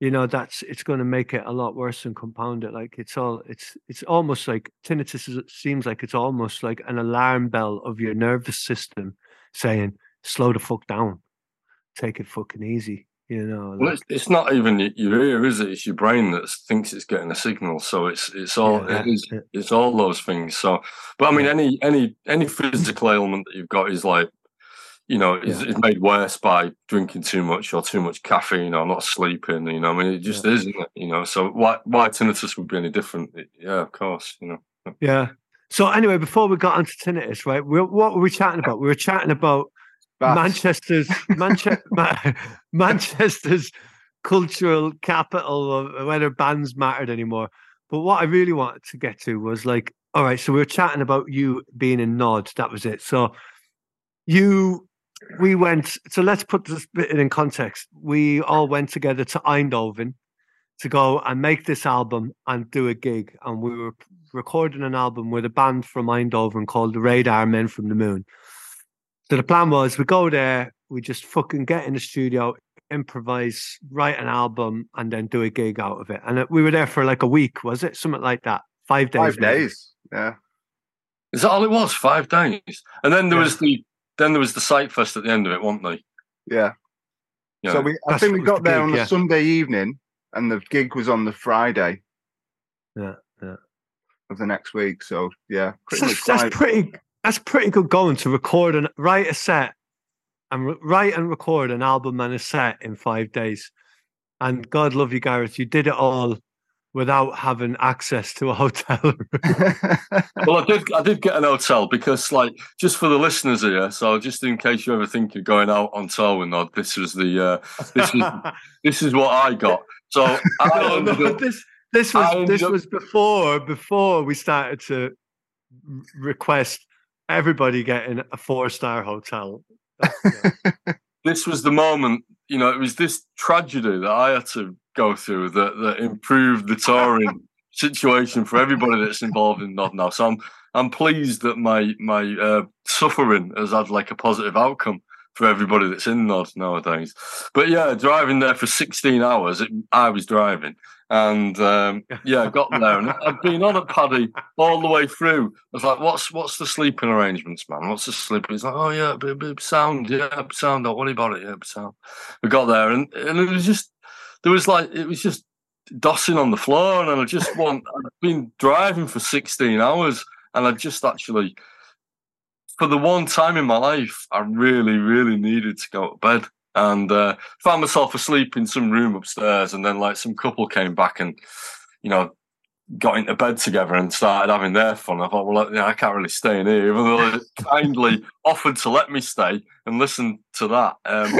You know, that's it's going to make it a lot worse and compound it. Like it's all it's it's almost like tinnitus. Is, seems like it's almost like an alarm bell of your nervous system saying, "Slow the fuck down." Take it fucking easy. You know, Well, it's, it's not even your ear, is it? It's your brain that thinks it's getting a signal. So it's it's all Yeah, it is, yeah. it's all those things. So, but I mean, Yeah. any any any physical ailment that you've got is like, you know, is, Yeah. is made worse by drinking too much or too much caffeine or not sleeping. You know, I mean, it just is, isn't it? You know, so why why tinnitus would be any different? It- yeah, of course. You know, yeah. So anyway, before we got onto tinnitus, right? We, what were we chatting about? We were chatting about Baths. Manchester's Manche- [laughs] Ma- Manchester's cultural capital of whether bands mattered anymore. But what I really wanted to get to was like, all right, so we were chatting about you being in Gnod. That was it. So you, we went. So let's put this bit in context. We all went together to Eindhoven to go and make this album and do a gig, and we were recording an album with a band from Eindhoven called the Radar Men from the Moon. So the plan was we go there, we just fucking get in the studio, improvise, write an album, and then do a gig out of it. And uh, we were there for like a week, was it? Something like that. Five days. Five maybe. days. Yeah. is that all it was? Five days, and then there Yeah. was the then there was the sight fest at the end of it, weren't they? Yeah. Yeah. So we, I That's think we got the there gig, on the yeah. Sunday evening, and the gig was on the Friday. Yeah, yeah. Of the next week. So yeah, pretty that's, much that's pretty. That's pretty good going to record and write a set, and write and record an album and a set in five days. And God love you, Gareth. You did it all without having access to a [laughs] hotel room. well, I did. I did get an hotel because, like, just for the listeners here. So, just in case you ever think you're going out on tour with Gnod, this was the uh, this is [laughs] this is what I got. So, [laughs] I no, no, up- this this was this up- was before before we started to request everybody getting a four star hotel. [laughs] Yeah. this was the moment. You know, it was this tragedy that I had to go through that that improved the touring [laughs] situation for everybody that's involved in Gnod now. So I'm I'm pleased that my my uh, suffering has had like a positive outcome for everybody that's in Gnod nowadays. But yeah, driving there for 16 hours, it, I was driving. And um, yeah, I got there and I've been on at Paddy all the way through. I was like, "What's what's the sleeping arrangements, man? What's the sleeping?" He's like, "Oh yeah, sound, yeah, sound. Don't worry about it, yeah, sound." We got there and and it was just there was like it was just dossing on the floor, and I just want. I'd been driving for 16 hours, and I just actually, for the one time in my life, I really, really needed to go to bed. And uh, found myself asleep in some room upstairs, and then like some couple came back and, you know, got into bed together and started having their fun. I thought, well, yeah, I can't really stay in here, even though they [laughs] kindly offered to let me stay and listen to that. Um,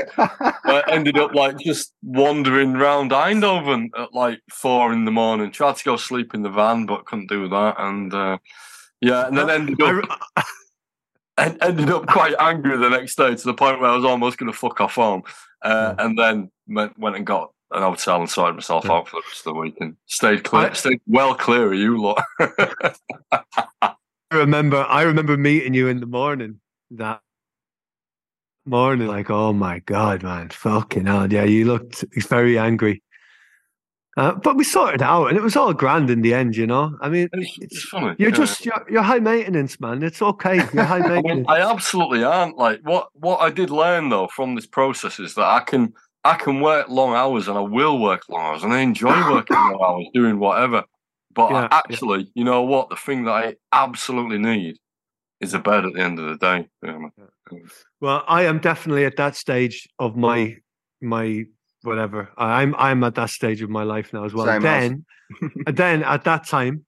I ended up like just wandering around Eindhoven at like four in the morning. Tried to go sleep in the van, but couldn't do that. And uh, yeah, and then ended up. And ended up quite angry the next day to the point where I was almost going to fuck off home, uh, yeah. and then went, went and got an hotel and sorted myself yeah. out for the rest of the week and stayed clear, I, stayed well clear of you lot. [laughs] I remember, I remember meeting you in the morning that morning, like, oh my god, man, fucking hell, yeah, you looked very angry. Uh, but we sorted out, and it was all grand in the end. You know, I mean, it's, it's funny. You're yeah. just you're, you're, high maintenance, man. It's okay. You're high [laughs] maintenance. I, mean, I absolutely aren't. Like what what I did learn though from this process is that I can I can work long hours and I will work long hours and I enjoy [laughs] working long hours doing whatever. But yeah, actually, yeah. you know what? The thing that I absolutely need is a bed at the end of the day. Well, I am definitely at that stage of my my whatever. I'm I'm at that stage of my life now as well. Same then, then at that time,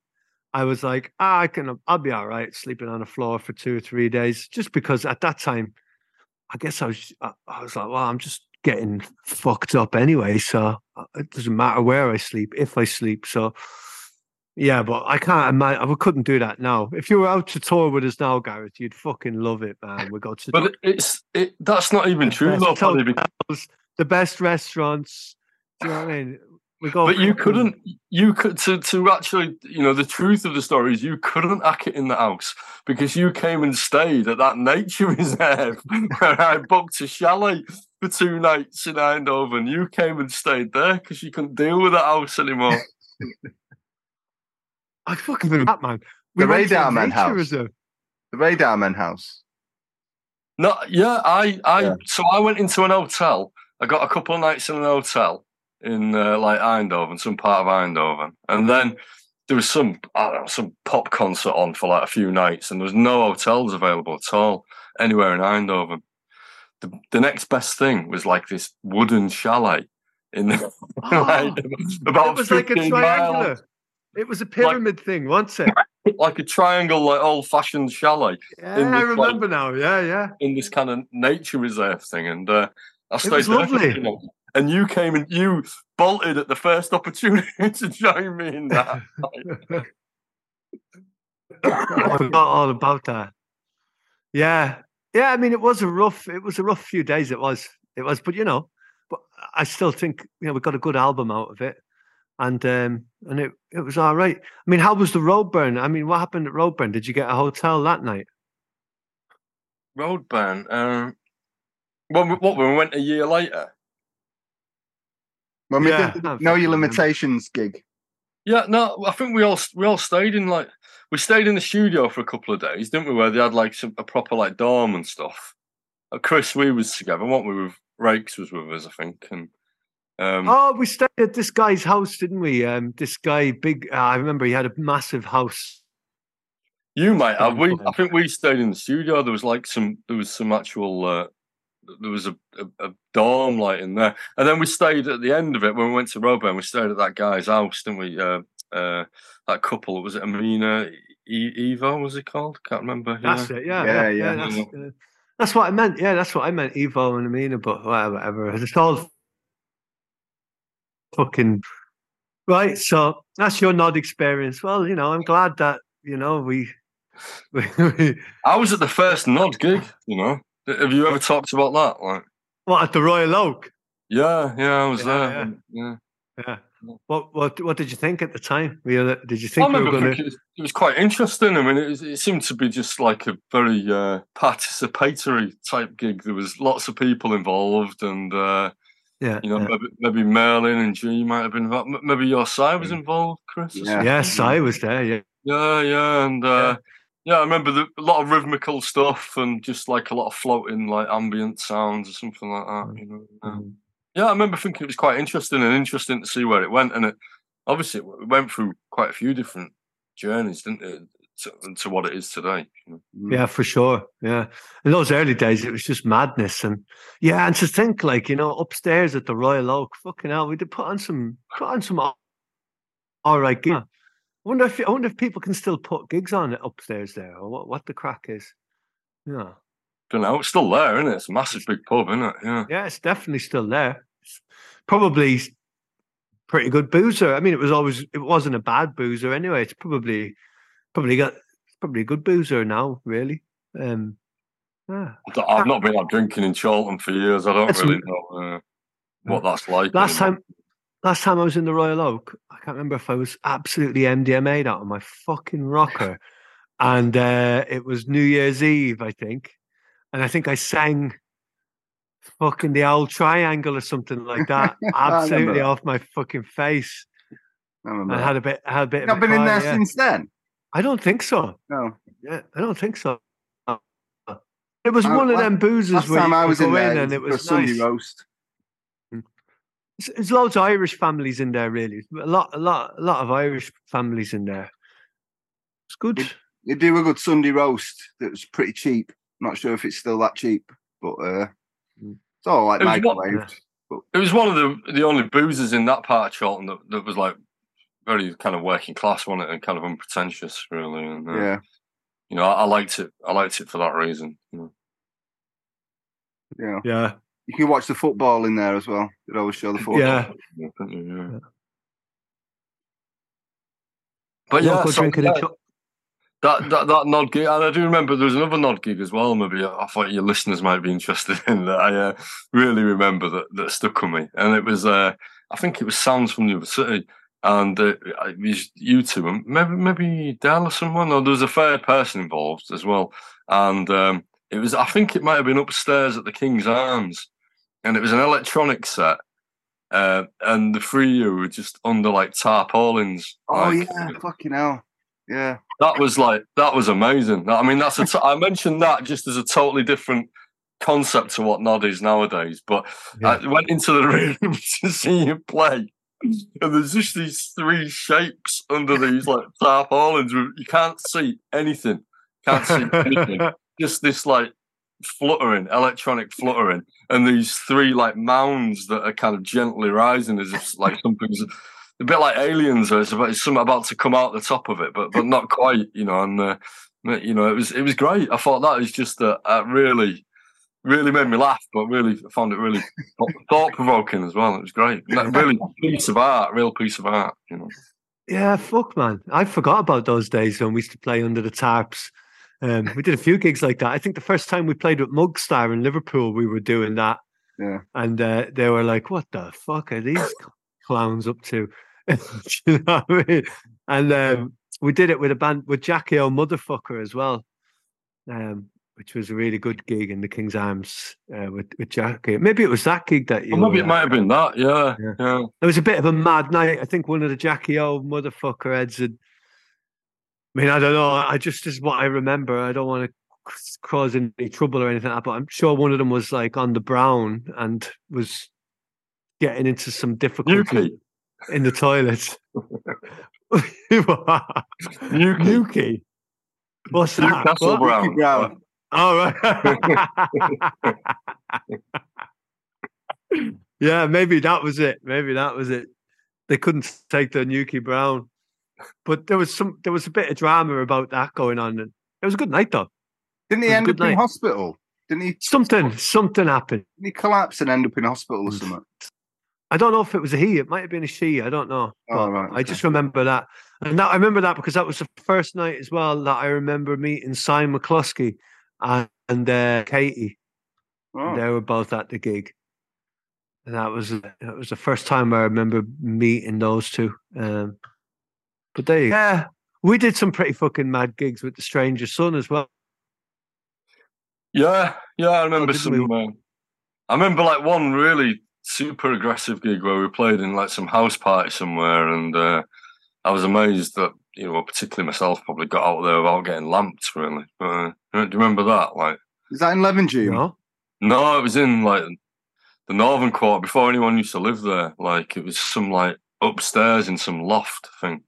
I was like, ah, I can, I'll be all right sleeping on the floor for two or three days, just because at that time, I guess I was, I was like, well, I'm just getting fucked up anyway. So uh, it doesn't matter where I sleep, if I sleep. So yeah, but I can't imagine. I couldn't do that now. If you were out to tour with us now, Gareth, you'd fucking love it, man. We got to. But it's it. That's not even true, though. Hotels, the best restaurants. Do you know what I [sighs] mean? We go. But you couldn't. You could to to actually. You know, the truth of the story is you couldn't hack it in the house because you came and stayed at that nature [laughs] reserve where I booked a chalet for two nights in Eindhoven. You came and stayed there because you couldn't deal with that house anymore. [laughs] I fucking been that man. We the Radar Man house. Reserve. The Radar Man house. No, yeah, I, I, yeah. so I went into an hotel. I got a couple of nights in an hotel in uh, like Eindhoven, some part of Eindhoven, and then there was some know, some pop concert on for like a few nights, and there was no hotels available at all anywhere in Eindhoven the, the next best thing was like this wooden chalet in the, oh, [laughs] [laughs] like, about it was like a triangular. Miles. It was a pyramid like, thing, wasn't it? [laughs] Like a triangle, like old fashioned chalet. Yeah, I remember like, now. Yeah, yeah. In this kind of nature reserve thing, and uh, I stayed it was lovely. and you came and you bolted at the first opportunity [laughs] to join me in that. I forgot all about that. Yeah, yeah, I mean, it was a rough, it was a rough few days. It was, it was, but you know, but I still think you know we got a good album out of it, and um, and it it was all right. I mean, how was the Roadburn? I mean, what happened at Roadburn? Did you get a hotel that night? Roadburn, um, what what when we went a year later. When we yeah, did the Know Your Limitations gig. Yeah, no, I think we all we all stayed in like we stayed in the studio for a couple of days, didn't we? Where they had like some, a proper like dorm and stuff. Uh, Chris, we was together, weren't we? With Rakes was with us, I think, and. Um, oh, we stayed at this guy's house, didn't we? Um, this guy, big. Uh, I remember he had a massive house. You might have. We, I think we stayed in the studio. There was like some. There was some actual. Uh, there was a, a, a, dorm like in there, and then we stayed at the end of it when we went to Robo, we stayed at that guy's house, didn't we? Uh, uh, that couple was it Amina e- Evo was it called? Can't remember. That's it. Yeah, yeah, yeah. yeah. That's, uh, that's, what I meant. Yeah, that's what I meant. Evo and Amina, but whatever, whatever. It's all fucking right. So that's your Gnod experience. Well, you know, I'm glad that you know we. [laughs] I was at the first Gnod gig. You know, have you ever talked about that? Like, what at the Royal Oak? Yeah, yeah, I was yeah, there. yeah. yeah. What what what did you think at the time? Did you think I were going to? It, it was quite interesting. I mean, it, it, seemed to be just like a very uh, participatory type gig. There was lots of people involved, and uh, yeah, you know, yeah. maybe, maybe Merlin and G might have been involved. Maybe your side was involved, Chris. Yeah, yeah, Si was there. Yeah, yeah, yeah, and. Uh, yeah. I remember the, a lot of rhythmical stuff and just like a lot of floating, like ambient sounds or something like that. You know, mm-hmm yeah, I remember thinking it was quite interesting and interesting to see where it went, and it obviously it went through quite a few different journeys, didn't it, to, to what it is today. Mm. Yeah, for sure. Yeah, in those early days, it was just madness, and yeah, and to think like you know upstairs at the Royal Oak, fucking hell, we did put on some put on some all right. Yeah. Wonder if I wonder if people can still put gigs on it upstairs there, or what, what the crack is. Yeah, Don't know. It's still there, isn't it? It's a massive big pub, isn't it? Yeah. yeah, it's definitely still there. Probably pretty good boozer. I mean, it was always it wasn't a bad boozer anyway. It's probably probably got probably a good boozer now, really. Um, yeah. I've not been out drinking in Chorlton for years. I don't That's really know uh, what that's like. Last anymore. time, last time I was in the Royal Oak, I can't remember if I was absolutely MDMA'd out on my fucking rocker, [laughs] and uh, it was New Year's Eve, I think, and I think I sang fucking the old triangle or something like [laughs] that, absolutely off my fucking face. I remember. I had a bit, I had a bit. Not been in there yeah. since then. I don't think so. No. Yeah, I don't think so. It was I- one of them boozes Last where time you I was in there, and it was Sunday nice. roast. There's- There's loads of Irish families in there, really. A lot, a lot, a lot of Irish families in there. It's good. It- They do a good Sunday roast that was pretty cheap. Not sure if it's still that cheap, but uh, Mm. it's all like It was what- microwaved. It was one of the the only boozers in that part of Chorlton that, that was like very kind of working class, wasn't it, and kind of unpretentious, really. And, uh, Yeah, you know, I, I liked it. I liked it for that reason. You know. yeah. Yeah, You can watch the football in there as well. They always show the football. yeah. Yeah, you? Yeah. Yeah. But yeah, so, drinking yeah, in Ch- that, that that Gnod gig, and I do remember there was another Gnod gig as well. Maybe I thought your listeners might be interested [laughs] in that. I uh, really remember that that stuck with me, and it was uh, I think it was Sounds from the Other City, and uh, it was you two, and maybe maybe Dale or someone, or there was a third person involved as well, and um, it was I think it might have been upstairs at the King's Arms, and it was an electronic set. Uh, and the three of you were just under like tarpaulins. Oh like, yeah, fucking hell. Yeah. that was like that was amazing. I mean, that's a t- I mentioned that just as a totally different concept to what Gnod is nowadays. But Yeah. I went into the [laughs] room to see you play, and there's just these three shapes under these like tarpaulins. You can't see anything. Can't see anything. [laughs] just this like fluttering, electronic fluttering, and these three like mounds that are kind of gently rising as if like [laughs] something's a bit like aliens or it's, about, it's something about to come out the top of it, but but not quite, you know. And uh, you know, it was it was great. I thought that was just uh, uh, really. Really made me laugh, but really I found it really thought [laughs] provoking as well. It was great. Like, really piece of art, real piece of art. You know. yeah, fuck, man. I forgot about those days when we used to play under the tarps. Um, we did a few gigs like that. I think the first time we played with Mugstar in Liverpool, we were doing that. Yeah. And uh, they were like, "What the fuck are these clowns up to?" [laughs] You know what I mean? And um, we did it with a band with Jackie O Motherfucker as well, um, which was a really good gig in the King's Arms uh, with with Jackie. Maybe it was that gig that you. Well, maybe it might have been that. Yeah, Yeah. yeah. It was a bit of a mad night. I think one of the Jackie O motherfucker heads had. I mean, I don't know. I just is what I remember. I don't want to cause any trouble or anything, like that, but I'm sure one of them was like on the brown and was getting into some difficulty in the toilet. Yuki. Yuki. [laughs] What's that? Newcastle What? Brown. Yuki Brown. All right. [laughs] yeah, maybe that was it. Maybe that was it. They couldn't take the Newky Brown, but there was some. There was a bit of drama about that going on, and it was a good night though. Didn't he It was a end up in hospital? Didn't he, Something, something happened. didn't he collapse and end up in hospital or something? I don't know if it was a he. It might have been a she. I don't know. Oh, right, I just remember that, and that, I remember that because that was the first night as well that I remember meeting Simon McCluskey and, and uh, Katie. Oh, They were both at the gig, and that was that was the first time I remember meeting those two. Um, but there, you yeah, we did some pretty fucking mad gigs with the Stranger Son as well. Yeah, yeah, I remember didn't some. we? Uh, I remember like one really super aggressive gig where we played in like some house party somewhere, and uh, I was amazed that you know, particularly myself, probably got out there without getting lamped. Really, but, uh, do you remember that? Like, is that in Levenshulme? No, no, it was in like the Northern Quarter before anyone used to live there. Like, it was some like upstairs in some loft thing.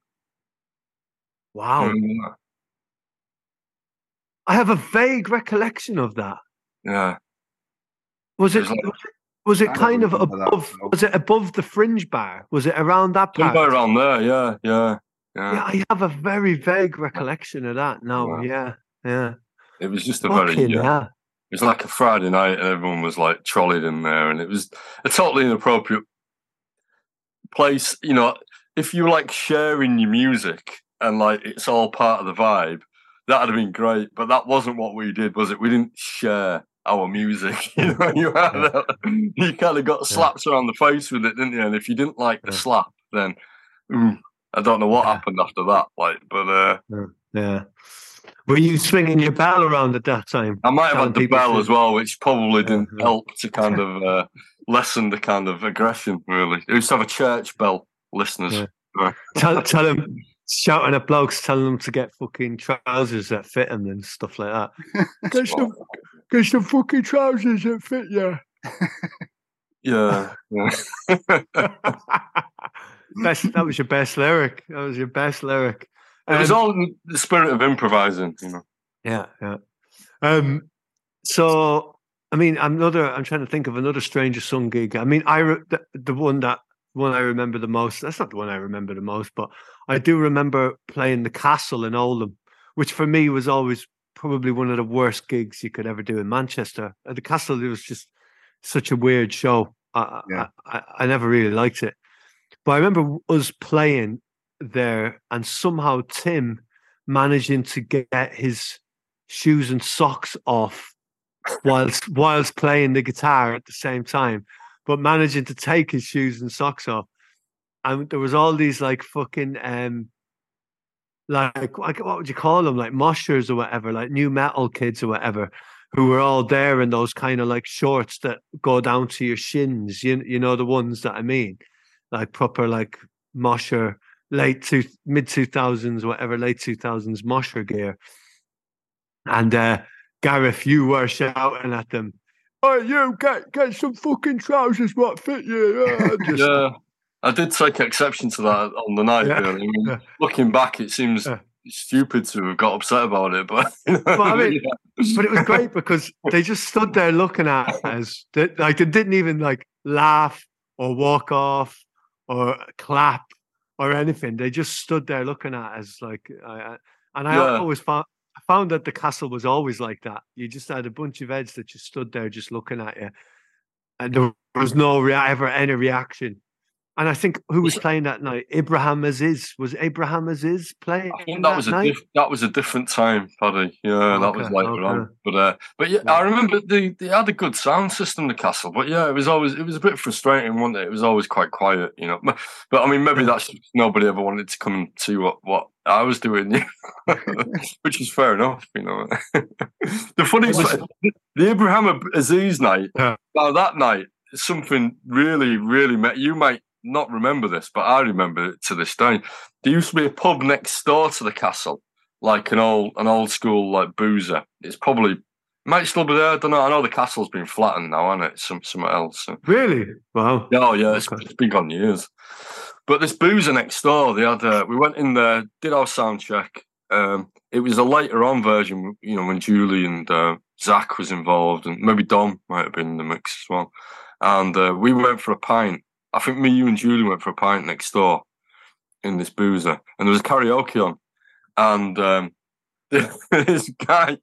Wow, mm, Remember I have a vague recollection of that. Yeah, Was It was it- Was it kind of remember that, above? Was it above the fringe bar? Was it around that somewhere around there. Yeah, yeah. Yeah. Yeah, I have a very vague recollection of that now. Wow. Yeah, yeah. It was just a Fucking very yeah, hell. it was like a Friday night and everyone was like trolleyed in there and it was a totally inappropriate place. You know, if you like sharing your music and like it's all part of the vibe, that'd have been great. But that wasn't what we did, was it? We didn't share our music. [laughs] You know, you had a- you kind of got slaps around the face with it, didn't you? And if you didn't like the Yeah. slap, then ooh, I don't know what Yeah. happened after that. Like, but uh, Yeah. Were you swinging your bell around at that time? I might have had the bell to- as well, which probably didn't yeah. help to kind [laughs] of uh, lessen the kind of aggression. Really, I used to have a church bell, listeners. Yeah. Tell, tell them, shouting at blokes, telling them to get fucking trousers that fit them and stuff like that. [laughs] Get some, get some fucking trousers that fit you. [laughs] Yeah, yeah. [laughs] best, that was your best lyric. That was your best lyric. it was Um, all in the spirit of improvising. You know, Yeah, yeah. Um, so I mean, another. I'm trying to think of another Stranger Son gig. I mean, I re- the, the one that one I remember the most. That's not the one I remember the most, but I do remember playing the Castle in Oldham, which for me was always probably one of the worst gigs you could ever do in Manchester. At the Castle, it was just such a weird show. I, Yeah. I, I, I never really liked it, but I remember us playing there, and somehow Tim managing to get his shoes and socks off whilst whilst playing the guitar at the same time, but managing to take his shoes and socks off. And there was all these like fucking um like what would you call them? Like moshers or whatever, like new metal kids or whatever, who were all there in those kind of like shorts that go down to your shins. You you know the ones that I mean, like proper like mosher late two mid two thousands whatever late two thousands mosher gear. And uh, Gareth, you were shouting at them, "Oh, you get get some fucking trousers what fit you." Uh, [laughs] just- yeah. I did take exception to that on the night. Yeah, Really. I mean, yeah. looking back, it seems Yeah. stupid to have got upset about it, but, [laughs] I mean, but it was great because they just stood there looking at us. They, like they didn't even like laugh or walk off or clap or anything. They just stood there looking at us. Like, I, I- and I always found found that the castle was always like that. You just had a bunch of heads that just stood there just looking at you, and there was no rea- ever any reaction. And I think who was playing that night? Abraham Aziz was Abraham Aziz playing. I think that was a night? diff- that was a different time, Paddy. Yeah, that was Okay, on. But uh, but yeah. I remember they they had a good sound system, the castle. But yeah, it was always it was a bit frustrating, wasn't it? It was always quite quiet, you know. But I mean, maybe that's just nobody ever wanted to come and see what what I was doing, [laughs] which is fair enough, you know. [laughs] the funny was- the Abraham Aziz night. Yeah. Now that night, something really, really met. You might not remember this, but I remember it to this day. There used to be a pub next door to the castle, like an old, an old school like boozer. It's probably might still be there. I don't know. I know the castle's been flattened now, hasn't it? Some somewhere else. So- Really? Wow. Oh yeah, it's, Okay. it's been gone years. But this boozer next door, they had. Uh, we went in there, did our sound check. Um, it was a later on version, you know, when Julie and uh, Zach was involved, and maybe Dom might have been in the mix as well. And uh, we went for a pint. I think me, you, and Julie went for a pint next door in this boozer, and there was karaoke on, and um, [laughs] this guy,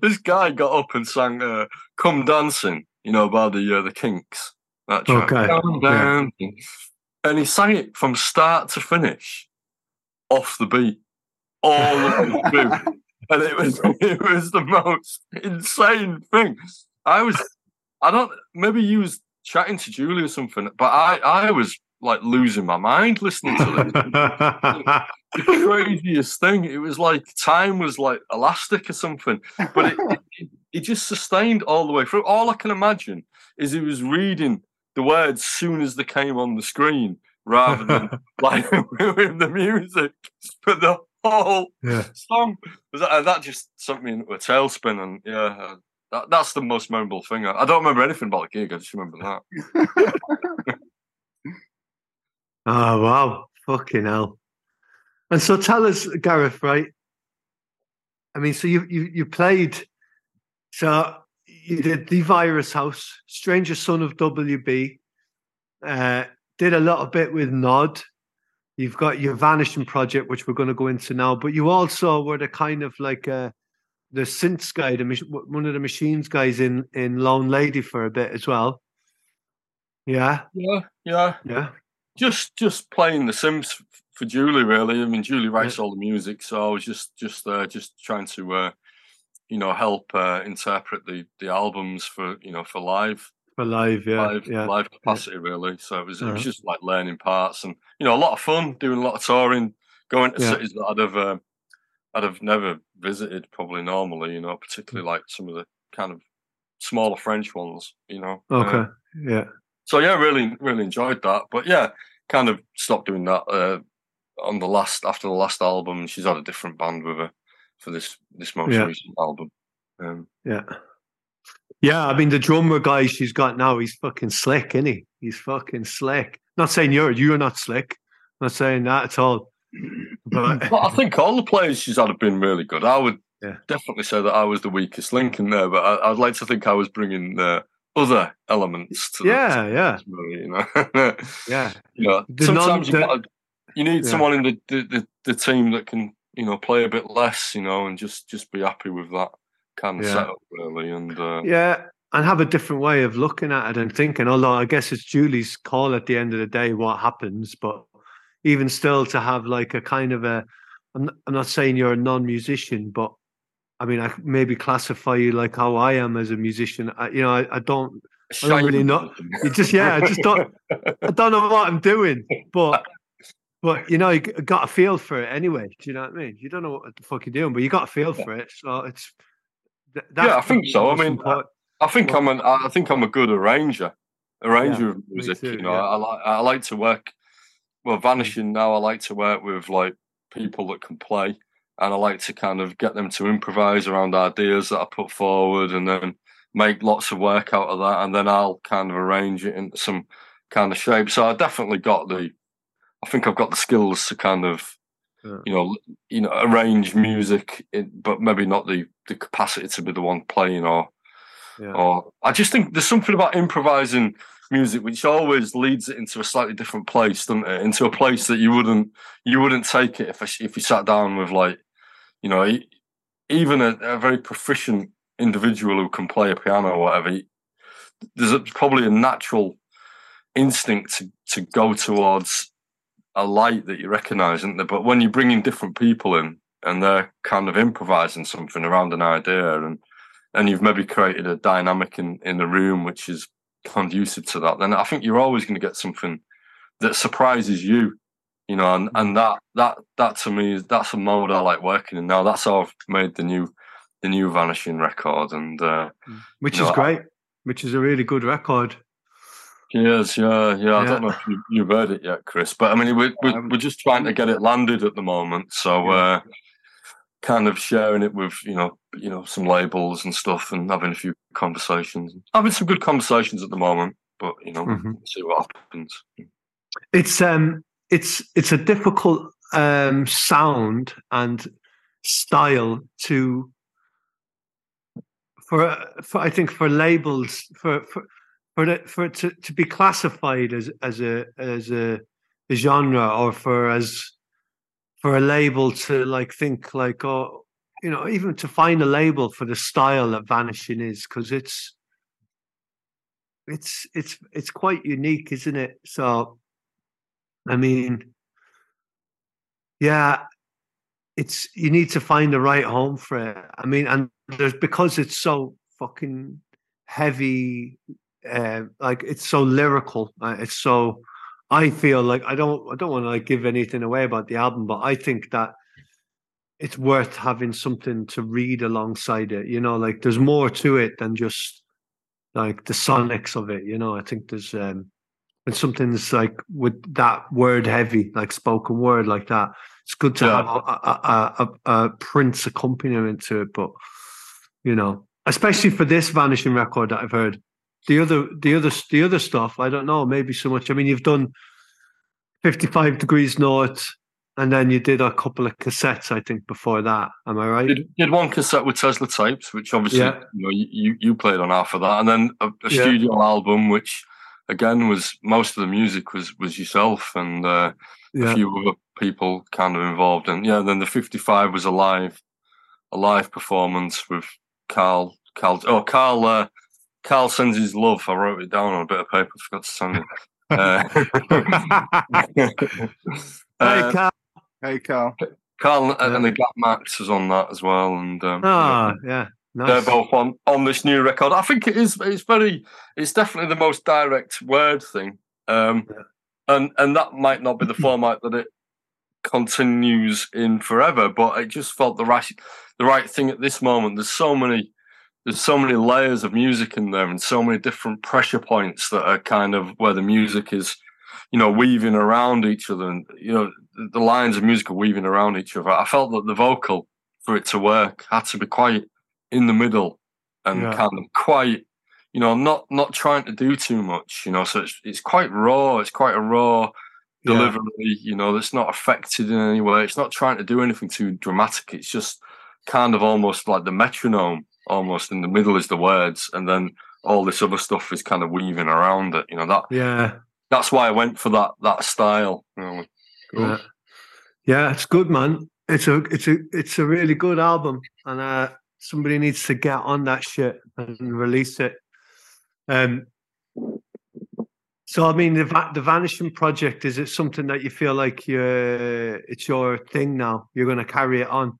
this guy got up and sang uh, "Come Dancing," you know, by the uh, the Kinks. That track. Okay, Come yeah. And he sang it from start to finish, off the beat, all the way through. And it was [laughs] it was the most insane thing. I was I don't maybe you was chatting to Julie or something, but I I was like losing my mind listening to this. [laughs] the craziest thing. It was like time was like elastic or something, but it, it, it, just sustained all the way through. All I can imagine is he was reading the words soon as they came on the screen rather than [laughs] like with the music. But the whole yeah. song was that, that just me into a tailspin, and yeah. Uh, That, that's the most memorable thing. I I don't remember anything about the gig. I just remember that. Oh [laughs] wow, fucking hell! And so tell us, Gareth, right? I mean, so you you you played, so you did the Virus House, Stranger Son of WB, uh, did a little bit with Gnod, You've got your Vanishing project, which we're going to go into now, but you also were the kind of like uh, the synths guy, the one of the machines guys in in LoneLady for a bit as well. Yeah, yeah, yeah, yeah. Just just playing the synths for Julie, really. I mean, Julie writes yeah. all the music, so I was just just uh, just trying to, uh, you know, help uh, interpret the the albums for you know for live for live, yeah, live, yeah. live capacity, yeah. really. So it was it was just like learning parts and you know a lot of fun, doing a lot of touring, going to cities that I'd have uh, I'd have never visited probably normally, you know, particularly mm. like some of the kind of smaller French ones, you know. Okay, uh, yeah. So yeah, really, really enjoyed that. But yeah, kind of stopped doing that uh, on the last after the last album. She's had a different band with her for this this most yeah. recent album. Um, yeah. Yeah, I mean the drummer guy she's got now, he's fucking slick, isn't he? He's fucking slick. Not saying you're you're not slick. not saying that at all. But well, I think all the players she's had have been really good. I would yeah. definitely say that I was the weakest link in there, but I, would like to think I was bringing uh, other elements to yeah, the, yeah, movie, you know, yeah. You know, [laughs] sometimes non, you, gotta, you need yeah. someone in the, the, the, the, team that can you know play a bit less, you know, and just just be happy with that kind of yeah. setup, really. And uh, yeah, and have a different way of looking at it and thinking. Although I guess it's Julie's call at the end of the day what happens, but even still to have like a kind of a, I'm, I'm not saying you're a non-musician, but I mean, I maybe classify you like how I am as a musician. I, you know, I, I don't. I don't really know. You just yeah, I just don't. I don't know what I'm doing, but but you know, you got a feel for it anyway. Do you know what I mean? You don't know what the fuck you're doing, but you got a feel for it. So it's yeah, I think so. I mean, I, I, think well, I'm an I think I'm a good arranger, arranger yeah, of music. Too, you know, yeah. I like I like to work. Well, vanishing mm. now, I like to work with like people that can play, and I like to kind of get them to improvise around ideas that I put forward, and then make lots of work out of that, and then I'll kind of arrange it into some kind of shape. So I definitely got the, I think I've got the skills to kind of yeah. you know, you know, arrange music, but maybe not the the capacity to be the one playing or yeah. or I just think there's something about improvising music which always leads it into a slightly different place, doesn't it? Into a place that you wouldn't you wouldn't take it if if you sat down with like, you know, even a, a very proficient individual who can play a piano or whatever. There's a, probably a natural instinct to, to go towards a light that you recognise, isn't there? But when you bring in different people in and they're kind of improvising something around an idea and and you've maybe created a dynamic in, in the room which is conducive to that, then I think you're always going to get something that surprises you. You know, and, and that that that to me is that's a mode I like working in now. That's how I've made the new the new vanishing record and uh, which is know, great, I, which is a really good record. Yes, yeah, yeah. yeah. I don't know if you, you've heard it yet, Chris, but I mean, we're, we're, um, we're just trying to get it landed at the moment. So, uh, kind of sharing it with you know, you know, some labels and stuff, and having a few conversations. Having some good conversations at the moment, but you know, mm-hmm. see what happens. It's um, it's it's a difficult um sound and style to for, for I think for labels for for for it for it to, to be classified as as a as a, a genre or for as for a label to like think like oh you know even to find a label for the style that vanishing is because it's it's it's it's quite unique isn't it so i mean yeah it's you need to find the right home for it i mean and there's because it's so fucking heavy uh, like it's so lyrical. Uh, it's so. I feel like I don't. I don't want to like give anything away about the album, but I think that it's worth having something to read alongside it. You know, like there's more to it than just like the sonics of it. You know, I think there's um and something's like with that word heavy, like spoken word like that. It's good to yeah. have a, a, a, a Prince accompaniment to it, but you know, especially for this Vanishing record that I've heard, the other the other the other stuff i don't know maybe so much i mean you've done 55 degrees north and then you did a couple of cassettes i think before that am i right did, did one cassette with tesla tapes which obviously yeah. you know you, you played on half of that and then a, a studio album which again was most of the music was was yourself and uh, Yeah. a few other people kind of involved. And yeah, then the 55 was a live, a live performance with Karl. Karl. Oh, Karl. Uh, Karl sends his love. I wrote it down on a bit of paper. Forgot to send it. Uh, [laughs] hey, uh, Karl. Hey, Karl. Karl and the Gap Max was on that as well, and um, Ah, yeah. they're both on on this new record. I think it is. It's very. It's definitely the most direct word thing, um, Yeah. and and that might not be the format that it continues in forever. But it just felt the right the right thing at this moment. There's so many. There's so many layers of music in there, and so many different pressure points that are kind of where the music is, you know, weaving around each other, and you know, the- lines of music are weaving around each other. I felt that the vocal, for it to work, had to be quite in the middle and Yeah. kind of quite you know not not trying to do too much you know so it's it's quite raw it's quite a raw Yeah. delivery you know that's not affected in any way it's not trying to do anything too dramatic it's just kind of almost like the metronome almost in the middle is the words and then all this other stuff is kind of weaving around it you know that Yeah. that's why i went for that that style you know. Yeah. Yeah, it's good, man. It's a it's a it's a really good album, and uh, somebody needs to get on that shit and release it. Um. So I mean, the Va- the Vanishing Project is it something that you feel like you're? it's your thing now? You're going to carry it on.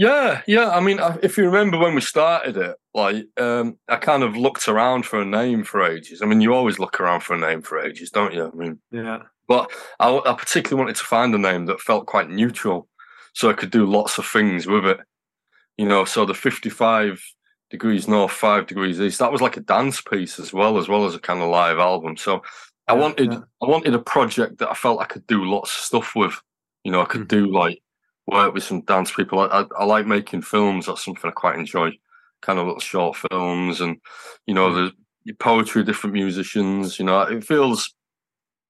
Yeah, yeah. I mean, if you remember when we started it, like um, I kind of looked around for a name for ages. I mean, you always look around for a name for ages, don't you? I mean, Yeah. but I, I particularly wanted to find a name that felt quite neutral, so I could do lots of things with it. You know, so the fifty-five degrees north, five degrees east. That was like a dance piece as well, as well as a kind of live album. So I Yeah, wanted, yeah. I wanted a project that I felt I could do lots of stuff with. You know, I could Mhm. do like work with some dance people. I, I, I like making films. That's something I quite enjoy. Kind of little short films, and you know, Mm. the poetry, of different musicians. You know, it feels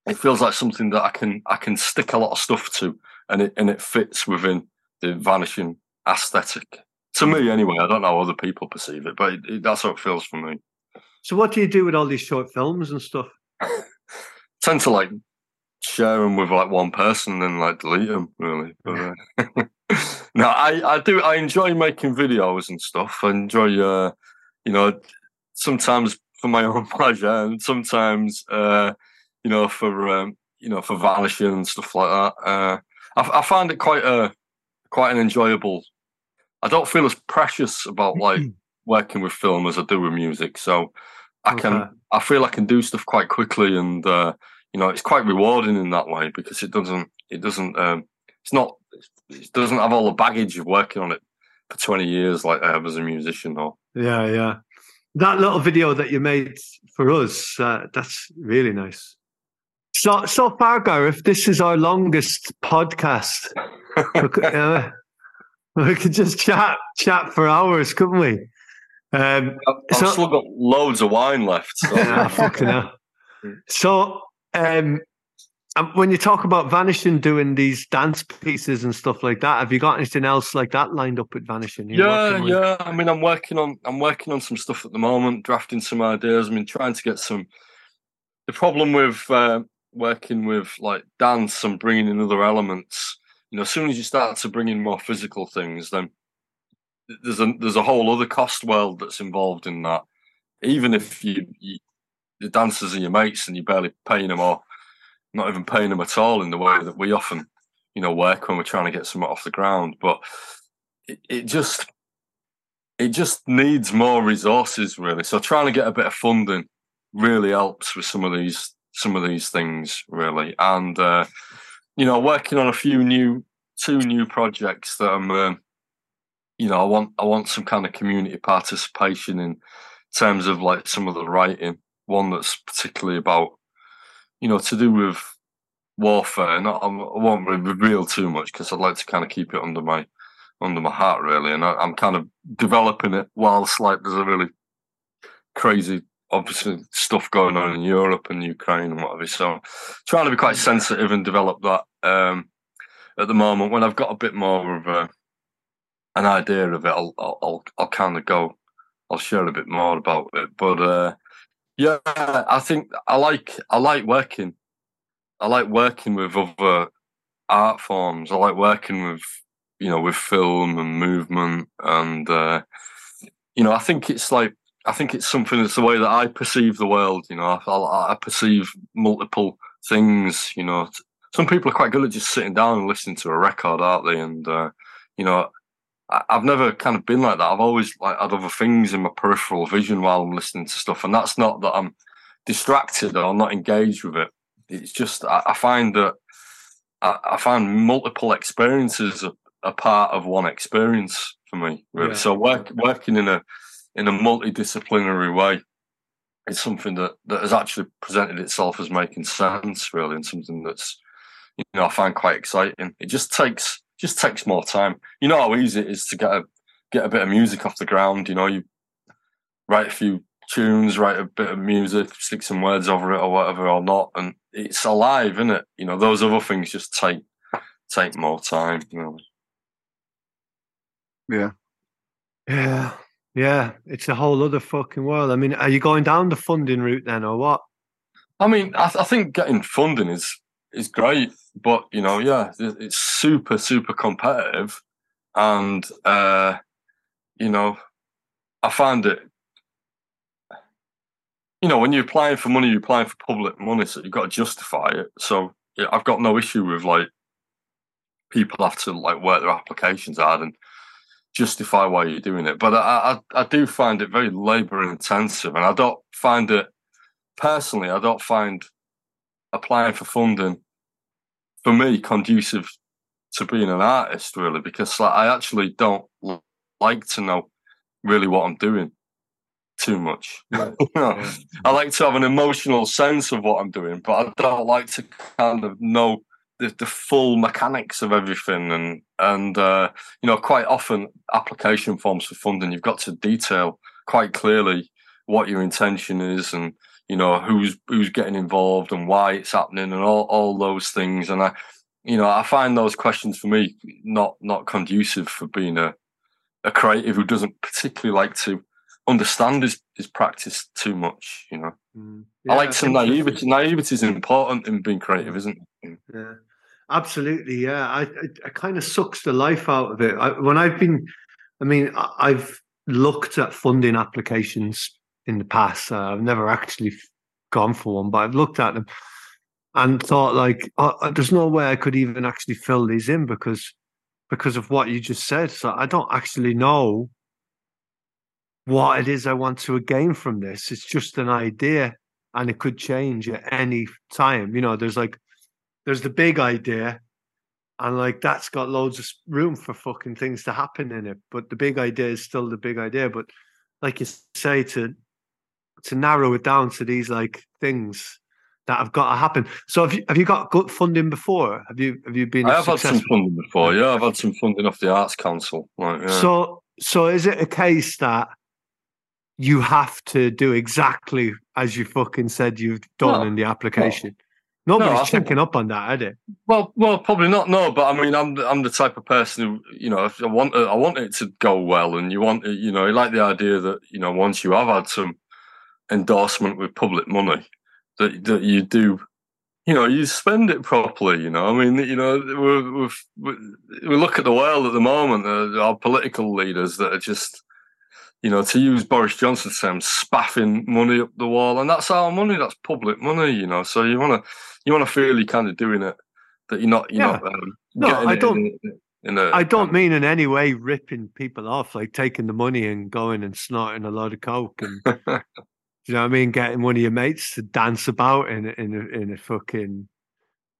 it feels like something that I can I can stick a lot of stuff to, and it and it fits within the vanishing aesthetic. To me, anyway. I don't know how other people perceive it, but it, it, that's how it feels for me. So what do you do with all these short films and stuff? [laughs] tend to like share them with like one person and then like delete them really but, uh, [laughs] no i i do i enjoy making videos and stuff i enjoy uh you know sometimes for my [laughs] own pleasure and sometimes uh you know for um you know for vanishing and stuff like that uh i, I find it quite a quite an enjoyable i don't feel as precious about like [clears throat] working with film as i do with music so i can Okay. I feel I can do stuff quite quickly, and uh, you know, it's quite rewarding in that way because it doesn't, it doesn't, um, it's not, it doesn't have all the baggage of working on it for twenty years like I have as a musician. Or Yeah, yeah. That little video that you made for us, uh, that's really nice. So, so far, Gareth, this is our longest podcast. we, could, [laughs] uh, we could just chat, chat for hours, couldn't we? Um, I've, So- still got loads of wine left. So. [laughs] ah, fucking hell. [laughs] So, um, when you talk about Vanishing doing these dance pieces and stuff like that, have you got anything else like that lined up with Vanishing? You're yeah, with- yeah. I mean, I'm working on I'm working on some stuff at the moment, drafting some ideas. I mean, trying to get some. The problem with uh, working with like dance and bringing in other elements, you know, as soon as you start to bring in more physical things, then there's a there's a whole other cost world that's involved in that. Even if you, you the dancers are your mates and you're barely paying them or not even paying them at all in the way that we often, you know, work when we're trying to get something off the ground. But it, it just it just needs more resources really. So trying to get a bit of funding really helps with some of these some of these things really. And uh, you know, working on a few new two new projects that I'm uh, you know, I want I want some kind of community participation in terms of like some of the writing. One that's particularly about, you know, to do with warfare. Not I won't reveal too much because I'd like to kind of keep it under my under my heart really, and I, I'm kind of developing it whilst like there's a really crazy, obviously stuff going on in Europe and Ukraine and whatever. So trying to be quite sensitive and develop that um, at the moment. When I've got a bit more of a an idea of it, I'll I'll I'll, I'll kind of go. I'll share a bit more about it, but uh, Yeah, I think I like I like working. I like working with other art forms. I like working with you know with film and movement, and uh, you know I think it's like I think it's something that's the way that I perceive the world. You know, I, I perceive multiple things. You know, some people are quite good at just sitting down and listening to a record, aren't they? And uh, you know, I, have never kind of been like that. I've always like had other things in my peripheral vision while I'm listening to stuff, and that's not that I'm distracted or I'm not engaged with it. It's just I, I find that I, I, find multiple experiences a, a, part of one experience for me. Really. Yeah. So work, working in a in a multidisciplinary way is something that, that has actually presented itself as making sense, really, and something that's you know I find quite exciting. It just takes just takes more time. You know how easy it is to get a get a bit of music off the ground. You know, you write a few tunes, write a bit of music, stick some words over it or whatever or not, and it's alive, isn't it? You know, those other things just take take more time. You know. Yeah. Yeah. Yeah. It's a whole other fucking world. I mean, are you going down the funding route then or what? I mean, I, th- I think getting funding is is great, but you know, yeah, it's super super competitive, and uh, you know, I find it. You know, when you're applying for money, you're applying for public money, so you've got to justify it. So yeah, I've got no issue with like people have to like work their applications hard and justify why you're doing it. But I, I, I do find it very labour intensive, and I don't find it personally. I don't find applying for funding for me conducive to being an artist really because like, I actually don't like to know really what I'm doing too much. [laughs] you know, I like to have an emotional sense of what I'm doing, but I don't like to kind of know the, the full mechanics of everything. And and uh, you know, quite often application forms for funding, you've got to detail quite clearly what your intention is and you know who's who's getting involved and why it's happening and all, all those things and i you know i find those questions for me not not conducive for being a a creative who doesn't particularly like to understand his, his practice too much you know. Mm. yeah, i like some naivety naivety is important in being creative isn't it? Yeah absolutely yeah. I it, it kind of sucks the life out of it. I, when i've been i mean i've looked at funding applications in the past. Uh, I've never actually gone for one, but I've looked at them and thought like, oh, there's no way I could even actually fill these in because because of what you just said. So I don't actually know what it is I want to gain from this. It's just an idea, and it could change at any time. You know, there's like there's the big idea, and like that's got loads of room for fucking things to happen in it. But the big idea is still the big idea. But like you say, to to narrow it down to these like things that have got to happen. So have you have you got good funding before? Have you have you been? I have successful? had some funding before. Yeah, I've had some funding off the Arts Council. Like, yeah. So so is it a case that you have to do exactly as you fucking said you've done no, in the application? No. Nobody's no, checking think, up on that, are they? Well, well, probably not. No, but I mean, I'm I'm the type of person who, you know, if I want I want it to go well, and you want, you know, you like the idea that you know once you have had some endorsement with public money that that you do you know you spend it properly you know i mean you know we we we look at the world at the moment uh, our political leaders that are just you know to use boris johnson's term spaffing money up the wall and that's our money that's public money you know so you want to you want to feel you're kind of doing it that you're not you're yeah. not um, no i don't in, in a, I don't um, mean in any way ripping people off, like taking the money and going and snorting a lot of coke and [laughs] you know what I mean? Getting one of your mates to dance about in a, in a, in a fucking.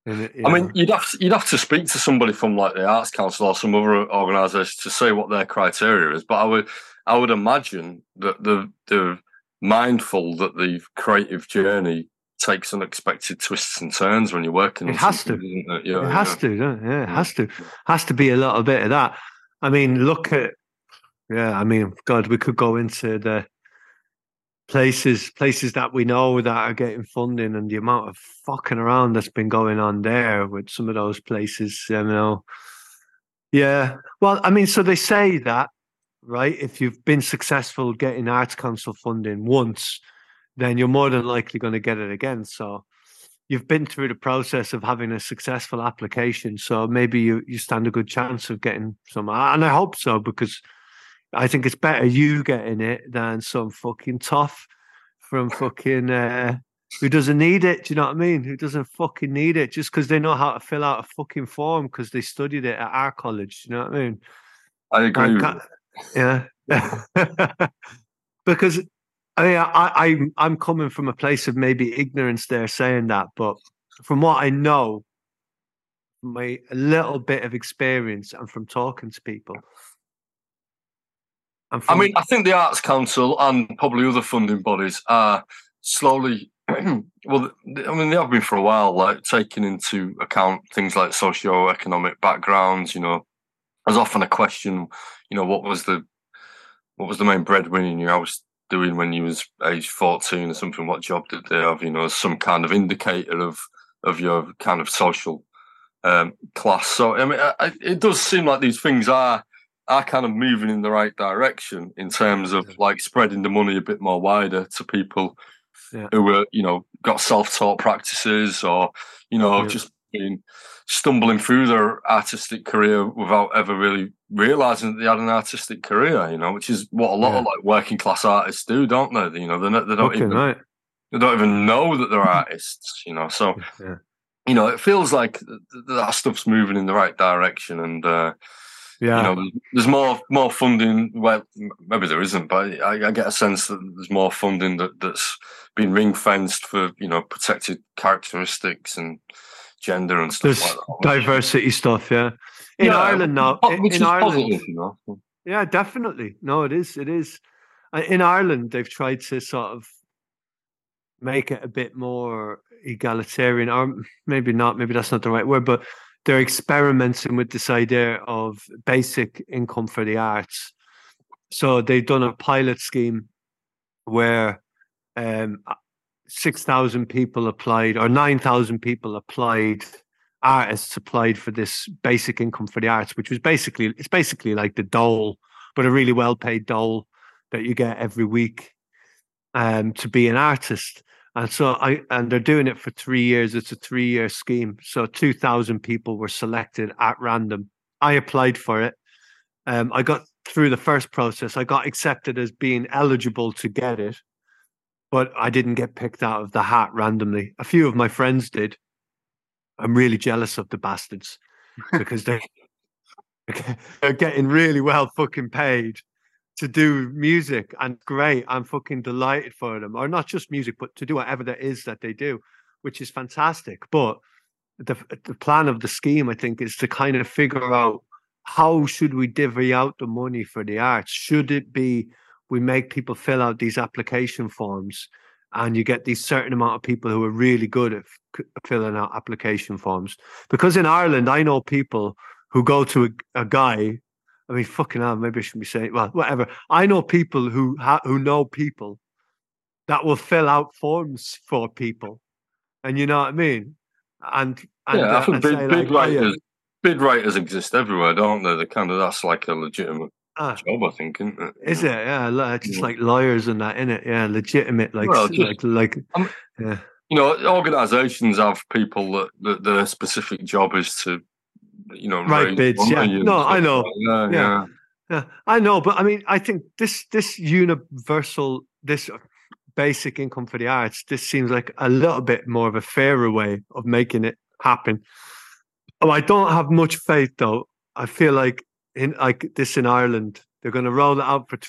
In a, I mean, you'd have to, you'd have to speak to somebody from like the Arts Council or some other organisation to say what their criteria is. But I would I would imagine that the they're mindful that the creative journey takes unexpected twists and turns when you're working. It has to. It? Yeah, it has yeah. to. Yeah, yeah, it has to. Has to be a little bit of that. I mean, look at. Yeah, I mean, God, we could go into the places places that we know that are getting funding and the amount of fucking around that's been going on there with some of those places you know yeah well i mean so they say that right if you've been successful getting arts council funding once then you're more than likely going to get it again. So you've been through the process of having a successful application. So maybe you, you stand a good chance of getting some. And I hope so because I think it's better you getting it than some fucking tough from fucking uh, who doesn't need it. Do you know what I mean? Who doesn't fucking need it just because they know how to fill out a fucking form because they studied it at our college. Do you know what I mean? I agree. yeah, [laughs] because I mean, I, I I'm coming from a place of maybe ignorance there saying that, but from what I know, my a little bit of experience and from talking to people. I mean, I think the Arts Council and probably other funding bodies are slowly [clears throat] well, I mean, they have been for a while, like taking into account things like socio-economic backgrounds. You know, there's often a question, you know, what was the what was the main breadwinner in your house doing when you was age 14 or something? What job did they have? You know, some kind of indicator of of your kind of social um, class. So, I mean, I, it does seem like these things are are kind of moving in the right direction in terms of like spreading the money a bit more wider to people yeah. who were, you know, got self-taught practices or, you know, yeah. just been stumbling through their artistic career without ever really realizing that they had an artistic career, you know, which is what a lot yeah. of like working class artists do, don't they? You know, they're not, they don't okay, even right. they don't even know that they're [laughs] artists, you know. So, you know, it feels like that stuff's moving in the right direction, and uh, yeah, you know, there's more more funding. Well, maybe there isn't, but I, I get a sense that there's more funding that, that's been ring fenced for you know protected characteristics and gender and stuff there's like that. Diversity stuff, yeah. In yeah, Ireland now, in, in Ireland, positive, you know? yeah, definitely. No, it is. It is. Uh, in Ireland, they've tried to sort of make it a bit more egalitarian, or maybe not. Maybe that's not the right word, but they're experimenting with this idea of basic income for the arts. So they've done a pilot scheme where um, 6,000 people applied, or 9,000 people applied, artists applied for this basic income for the arts, which was basically, it's basically like the dole, but a really well paid dole that you get every week um, to be an artist. And so I and they're doing it for three years. It's a three year scheme. So two thousand people were selected at random. I applied for it. Um, I got through the first process. I got accepted as being eligible to get it, but I didn't get picked out of the hat randomly. A few of my friends did. I'm really jealous of the bastards [laughs] because they [laughs] they're getting really well fucking paid to do music and great i'm fucking delighted for them. Or not just music but to do whatever there is that they do which is fantastic. But the the plan of the scheme i think is to kind of figure out how should we divvy out the money for the arts? Should it be we make people fill out these application forms and you get these certain amount of people who are really good at filling out application forms? Because in ireland i know people who go to a, a guy I mean, fucking hell, maybe I shouldn't be saying, well, whatever. I know people who ha- who know people that will fill out forms for people. And you know what I mean? And, and yeah, I think bid, bid, like, writers, oh, yeah. bid writers exist everywhere, don't they? They kind of, that's like a legitimate ah, job, I think, isn't it? Is it? Yeah, just yeah. like lawyers and that, in it. Yeah, legitimate, like, well, just, like, like, yeah. You know, organisations have people that, that their specific job is to you know, right bids. Yeah, no, I know. Like yeah, yeah, yeah, I know. But I mean, I think this this universal this basic income for the arts. This seems like a little bit more of a fairer way of making it happen. Oh, I don't have much faith though. I feel like in like this in Ireland, they're going to roll it out for t-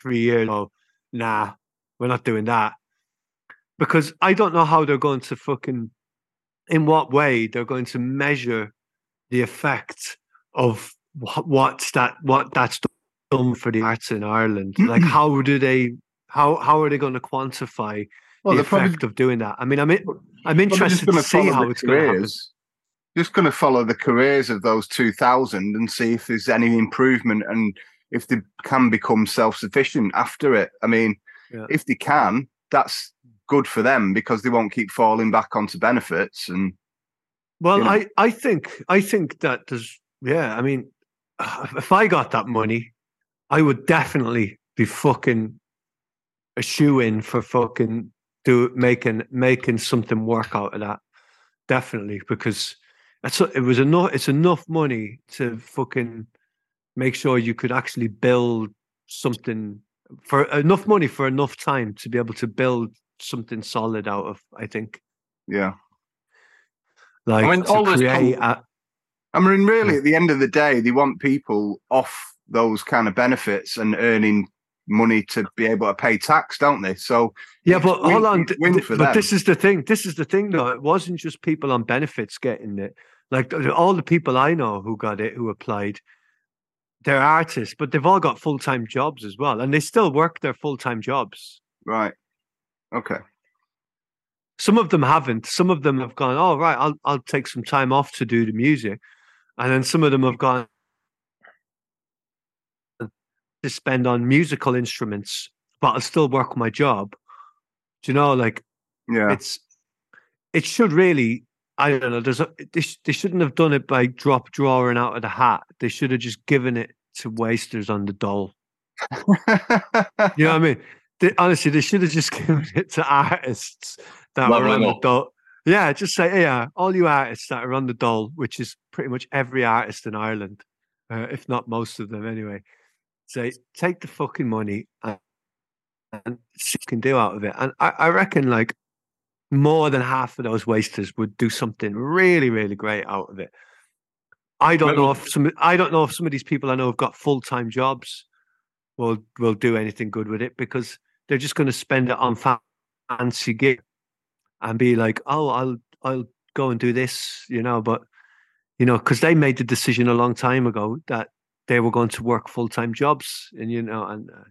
three years. Oh, nah, we're not doing that because I don't know how they're going to fucking in what way they're going to measure the effect of what, what's that what that's done for the arts in Ireland. like how do they how how are they going to quantify well, the effect probably, of doing that? I mean, I'm in, I'm interested to see how it's going to happen. Just going to follow the careers of those two thousand and see if there's any improvement and if they can become self sufficient after it. I mean, yeah. if they can, that's good for them because they won't keep falling back onto benefits and well you know. i i think i think that there's yeah i mean [sighs] if i got that money i would definitely be fucking a shoe in for fucking do making making something work out of that. Definitely, because it's it was enough. It's enough money to fucking make sure you could actually build something for enough money for enough time to be able to build something solid out of. I think. Yeah. Like I mean, to all this create. com- I mean, really, hmm. at the end of the day, they want people off those kind of benefits and earning money to be able to pay tax, don't they? So Yeah, but win- hold on. win but them. this is the thing. This is the thing, though. It wasn't just people on benefits getting it. Like all the people I know who got it, who applied, they're artists, but they've all got full time jobs as well, and they still work their full time jobs. right. Okay. Some of them haven't. Some of them have gone. Oh, right, I'll I'll take some time off to do the music, and then some of them have gone to spend on musical instruments, but I'll still work my job. Do you know, like Yeah. it's it should really i don't know there's a they, sh- they shouldn't have done it by drop drawing out of the hat they should have just given it to wasters on the dole [laughs] you know what i mean they, honestly they should have just [laughs] given it to artists that were Level on the dole yeah just say yeah all you artists that are on the dole which is pretty much every artist in ireland uh, if not most of them anyway say take the fucking money and, and see what you can do out of it and I, I reckon like more than half of those wasters would do something really, really great out of it. I don't know if some I don't know if some of these people I know have got full time jobs will will do anything good with it because they're just going to spend it on fancy gig and be like, oh, I'll I'll go and do this, you know. But you know, because they made the decision a long time ago that they were going to work full time jobs, and you know, and uh,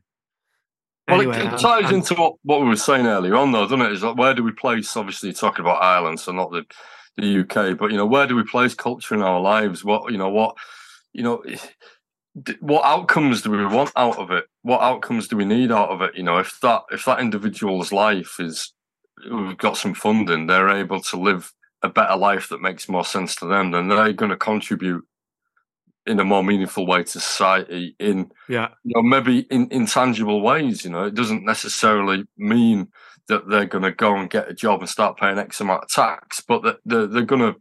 Well, anyway, it, it ties into what, what we were saying earlier on, though, doesn't it? Is like where do we place? Obviously, talking about Ireland, so not the the UK, but you know, where do we place culture in our lives? What you know, what you know, what outcomes do we want out of it? What outcomes do we need out of it? You know, if that if that individual's life is we've got some funding, they're able to live a better life that makes more sense to them, then they're going to contribute in a more meaningful way to society in yeah, you know, maybe in intangible ways. You know, it doesn't necessarily mean that they're going to go and get a job and start paying X amount of tax, but that they're, they're going to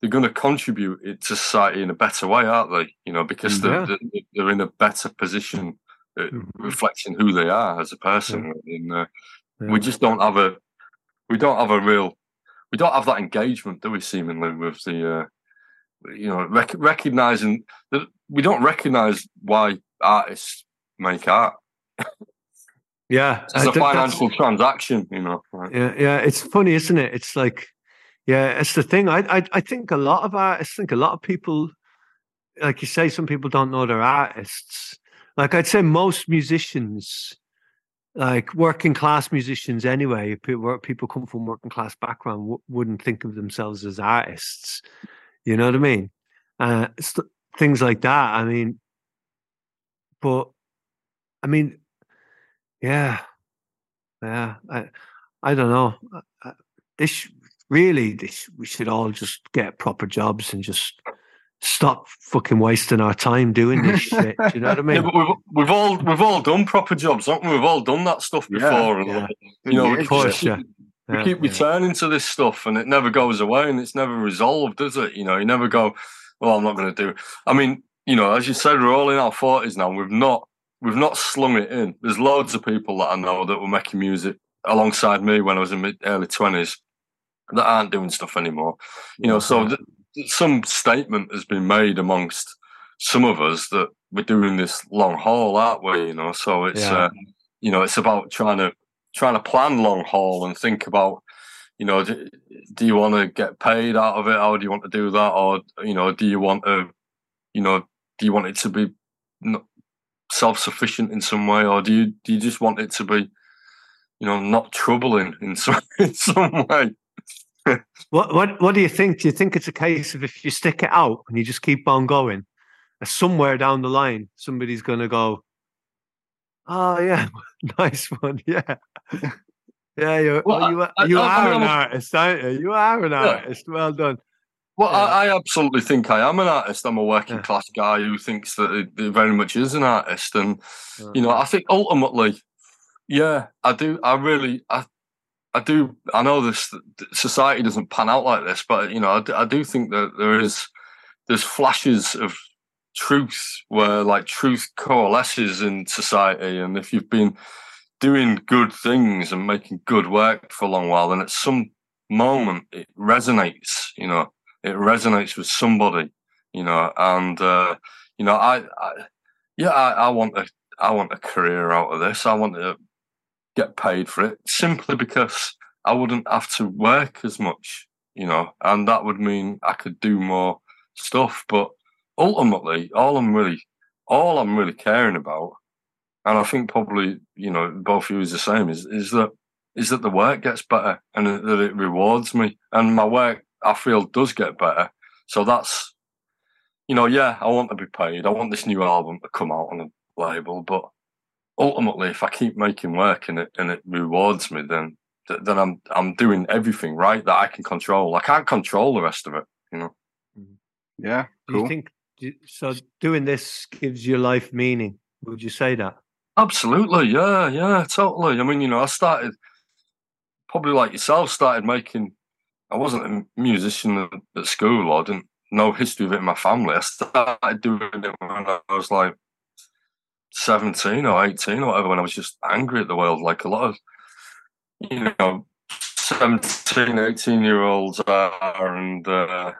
they're going to contribute it to society in a better way, aren't they? You know, because they're, Yeah. they're, in a better position, uh, Mhm. reflecting who they are as a person. And uh, yeah. we just don't have a we don't have a real we don't have that engagement, do we? Seemingly with the uh, you know rec- recognizing that we don't recognize why artists make art. yeah. It's uh, a financial transaction, you know. Right? Yeah, yeah, it's funny, isn't it? It's like, yeah, it's the thing. I, I, I think a lot of artists, I think a lot of people, like you say, some people don't know they're artists. Like I'd say, most musicians, like working class musicians, anyway, people, people come from working class background, w- wouldn't think of themselves as artists. You know what I mean? Uh, st- things like that. I mean, but I mean, yeah, yeah. I, I don't know. Uh, uh, This really, this we should all just get proper jobs and just stop fucking wasting our time doing this [laughs] shit. Do you know what I Yeah, mean? but we've, we've all we've all done proper jobs, haven't we? We've all done that stuff Yeah, before, and yeah. you know, we Of course, keep- yeah. we keep yeah. returning to this stuff, and it never goes away, and it's never resolved, does it? You know, you never go, "Well, I'm not going to do." It. I mean, you know, as you said, we're all in our forties now. We've not we've not slung it in. There's loads of people that I know that were making music alongside me when I was in my early twenties that aren't doing stuff anymore. You know, so th- some statement has been made amongst some of us that we're doing this long haul, aren't we? You know, so it's Yeah. uh, you know it's about trying to trying to plan long haul and think about you know do, do you want to get paid out of it? How do you want to do that? Or you know, do you want to you know do you want it to be self sufficient in some way, or do you do you just want it to be you know not troubling in some [laughs] in some way? [laughs] What what what do you think? Do you think it's a case of if you stick it out and you just keep on going, uh, somewhere down the line somebody's going to go, "Oh yeah, [laughs] nice one, [laughs] yeah." Yeah, you're, Well, oh, you, are- I- you I- I are mean, an artist, aren't you? You are an artist. Well done. Well, Yeah. I, I absolutely think I am an artist. I'm a working Yeah. class guy who thinks that he, very much is an artist, and Yeah. you know, I think ultimately, Yeah, I do. I really, I, I do. I know this society doesn't pan out like this, but you know, I do, I do think that there is there's flashes of truth where like truth coalesces in society, and if you've been doing good things and making good work for a long while, then at some moment it resonates. You know, it resonates with somebody. You know, and uh, you know, I, I yeah, I, I want a I want a career out of this. I want to get paid for it simply because I wouldn't have to work as much, you know, and that would mean I could do more stuff. But ultimately, all I'm really, all I'm really caring about, and I think probably, you know, both of you is the same, is is that is that the work gets better and that it rewards me, and my work I feel does get better. So that's, you know, yeah, I want to be paid. I want this new album to come out on a label, but ultimately, if I keep making work and it and it rewards me, then then I'm I'm doing everything right that I can control. I can't control the rest of it, you know. Mm-hmm. Yeah, cool. Do you think so? Doing this gives your life meaning. Would you say that? Absolutely, yeah, yeah, totally. I mean, you know, I started probably like yourself, started making. I wasn't a musician at, at school. I didn't know history of it in my family. I started doing it when I was like 17 or 18 or whatever when I was just angry at the world, like a lot of, you know, 17, 18 year olds are, and, uh,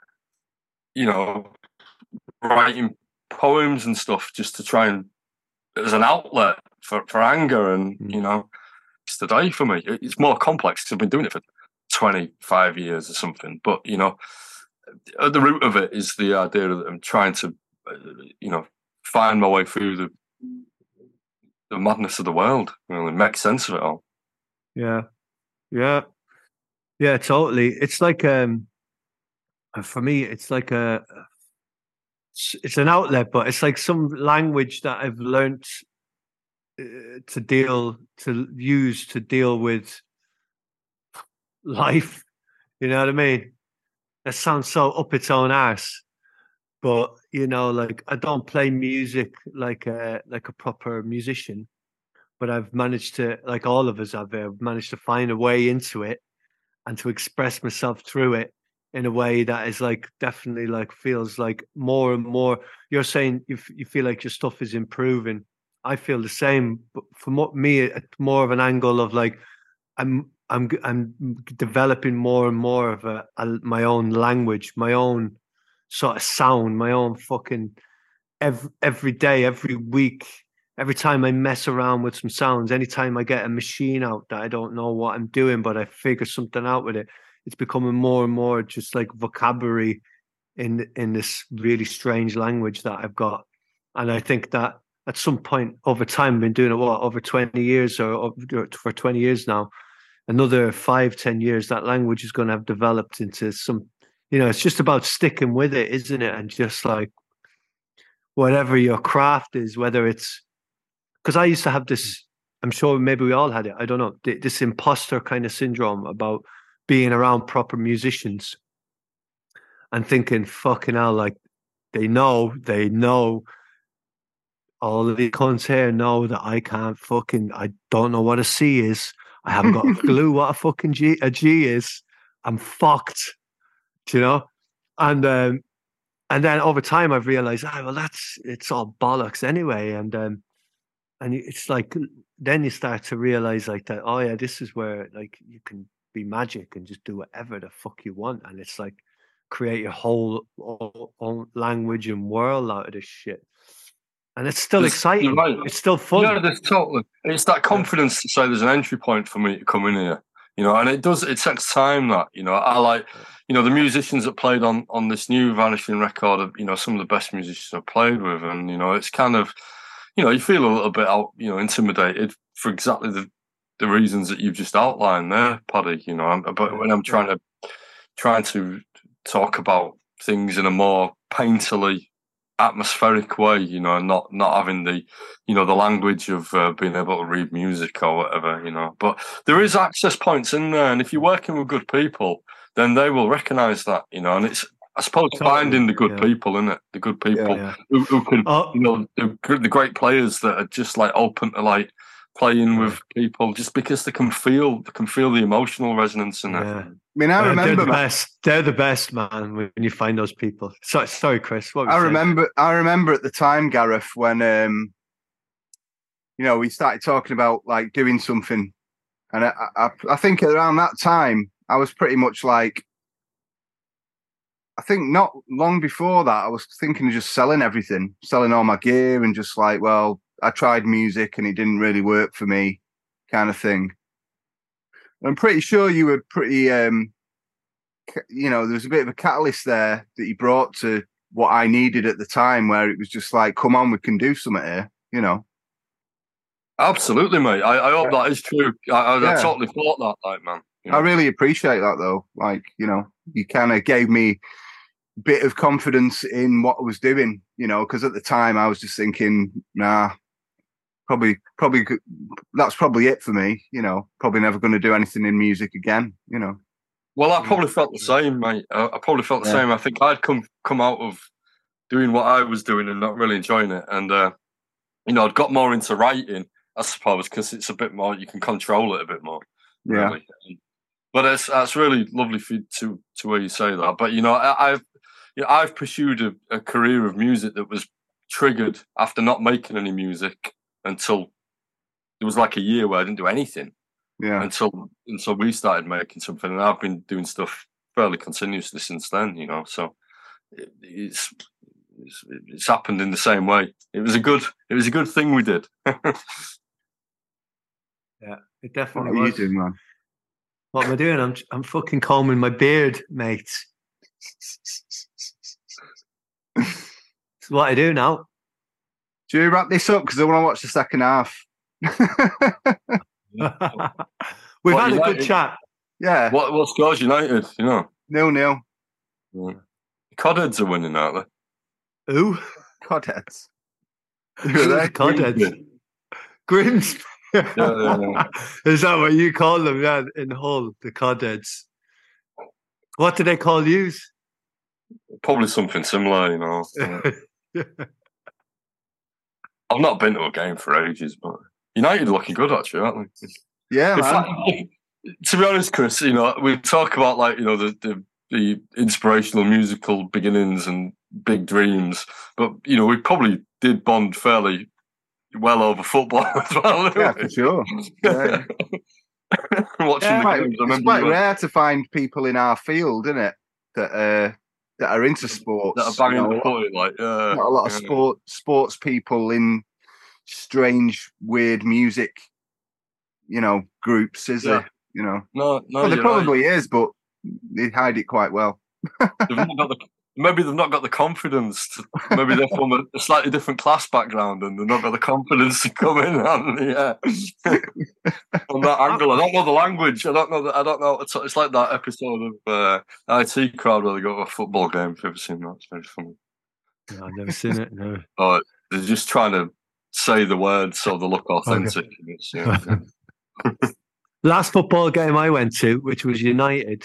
you know, writing poems and stuff just to try and, as an outlet for, for anger. And, mm. you know, it's the day for me. It's more complex because I've been doing it for 25 years or something. But, you know, at the root of it is the idea that I'm trying to, uh, you know, find my way through the the madness of the world. Really make sense of it all. Yeah, yeah, yeah. Totally. It's like um, for me, it's like a, it's, it's an outlet, but it's like some language that I've learned uh, to deal to use to deal with life. You know what I mean? That sounds so up its own ass, but you know, like I don't play music like a like a proper musician, but I've managed to, like all of us have, uh, managed to find a way into it and to express myself through it in a way that is like definitely like feels like more and more. You're saying you you feel like your stuff is improving. I feel the same, but for me, it's more of an angle of like I'm I'm I'm developing more and more of a, a my own language, my own sort of sound, my own fucking every every day, every week. Every time I mess around with some sounds, anytime I get a machine out that I don't know what I'm doing, but I figure something out with it, it's becoming more and more just like vocabulary in in this really strange language that I've got. And I think that at some point over time, I've been doing it what over 20 years or, or for 20 years now. Another five, 10 years, that language is going to have developed into some you know, it's just about sticking with it, isn't it? And just like whatever your craft is, whether it's because I used to have this, I'm sure maybe we all had it. I don't know, this imposter kind of syndrome about being around proper musicians and thinking, fucking hell, like they know, they know. All of the cunts here know that I can't fucking, I don't know what a C is. I haven't got a [laughs] clue what a fucking G, a G is. I'm fucked you know? And um, and then over time I've realized, ah, well, that's it's all bollocks anyway. And um, and it's like then you start to realize like that, oh yeah, this is where like you can be magic and just do whatever the fuck you want, and it's like create your whole own language and world out of this shit. And it's still exciting. Right. It's still fun. Yeah, there's totally. It's that confidence to say there's an entry point for me to come in here, you know. And it does. It takes time. That you know, I like you know the musicians that played on on this new Vanishing record of, you know some of the best musicians I've played with, and you know it's kind of you know you feel a little bit out you know intimidated for exactly the the reasons that you've just outlined there, Paddy. You know, but when I'm trying to trying to talk about things in a more painterly atmospheric way, you know, not not having the, you know, the language of uh, being able to read music or whatever, you know. But there is access points in there, and if you're working with good people, then they will recognise that, you know. And it's, I suppose, totally. finding the good yeah. people in it, the good people yeah, yeah. Who, who, can, oh. you know, the, the great players that are just like open to like playing with people just because they can feel they can feel the emotional resonance in it. Yeah. I mean, I remember. they're the man- best. They're the best, man. When you find those people. So, sorry Chris. What I you saying? remember. I remember at the time, Gareth, when um, you know, we started talking about like doing something, and I, I, I think around that time, I was pretty much like, I think not long before that, I was thinking of just selling everything, selling all my gear, and just like, well, I tried music and it didn't really work for me, kind of thing. I'm pretty sure you were pretty, um, you know, there was a bit of a catalyst there that you brought to what I needed at the time, where it was just like, come on, we can do something here, you know. Absolutely, mate. I, I hope that is true. I, I, Yeah. I totally thought that, like man. You I really appreciate that though. Like, you know, you kind of gave me a bit of confidence in what I was doing, you know, because at the time I was just thinking, nah, probably, probably, that's probably it for me, you know, probably never going to do anything in music again, you know. Well, I probably felt the same, mate. I, I probably felt the Yeah. same. I think I'd come come out of doing what I was doing and not really enjoying it, and uh, you know, I'd got more into writing, I suppose, because it's a bit more you can control it a bit more. Yeah. Really. But it's that's really lovely for you to to hear you say that. But you know, I, I've you know, I've pursued a, a career of music that was triggered after not making any music until it was like a year where I didn't do anything Yeah. until until we started making something, and I've been doing stuff fairly continuously since then. You know, so it, it's, it's it's happened in the same way. It was a good it was a good thing we did. [laughs] Yeah, it definitely. What definitely are you doing, man? What am I doing? I'm I'm fucking combing my beard, mate. It's [laughs] what I do now. Do you wrap this up? Because I want to watch the second half. [laughs] We've What, had a good chat. yeah. what what scores United? You know, Nil nil. yeah. Codheads are winning, aren't they? Ooh, Codheads. who's the Codheads? Grimsby. yeah, yeah. [laughs] Is that what you call them? Yeah, in Hull, the Codheads. What do they call yous? Probably something similar. You know, [laughs] Yeah. I've not been to a game for ages, but United are looking good actually, aren't they? Yeah, man. fact, to be honest, Chris, you know, we talk about like you know the, the the inspirational musical beginnings and big dreams, but you know we probably did bond fairly well over football [laughs] as well. yeah, for sure. Yeah. [laughs] Watching Yeah, the games, it's quite rare to find people in our field, isn't it? That uh, that are into sports. that are banging you know, the footy, like yeah, a lot of yeah. sport sports people in strange, weird music, you know, groups, is Yeah. there? You know, No, no, well, there you're right. probably is, but they hide it quite well. They've not got the, maybe they've not got the confidence. To, maybe they're from a, a slightly different class background and they've not got the confidence to come in on the uh, on that angle. I don't know the language. I don't know that. I don't know. It's, it's like that episode of uh, IT Crowd where they go to a football game. If you've ever seen that, it's very funny. No, I've never seen it. No. [laughs] Oh, they're just trying to say the words so they look authentic. And it's, yeah, [laughs] Last football game I went to, which was United,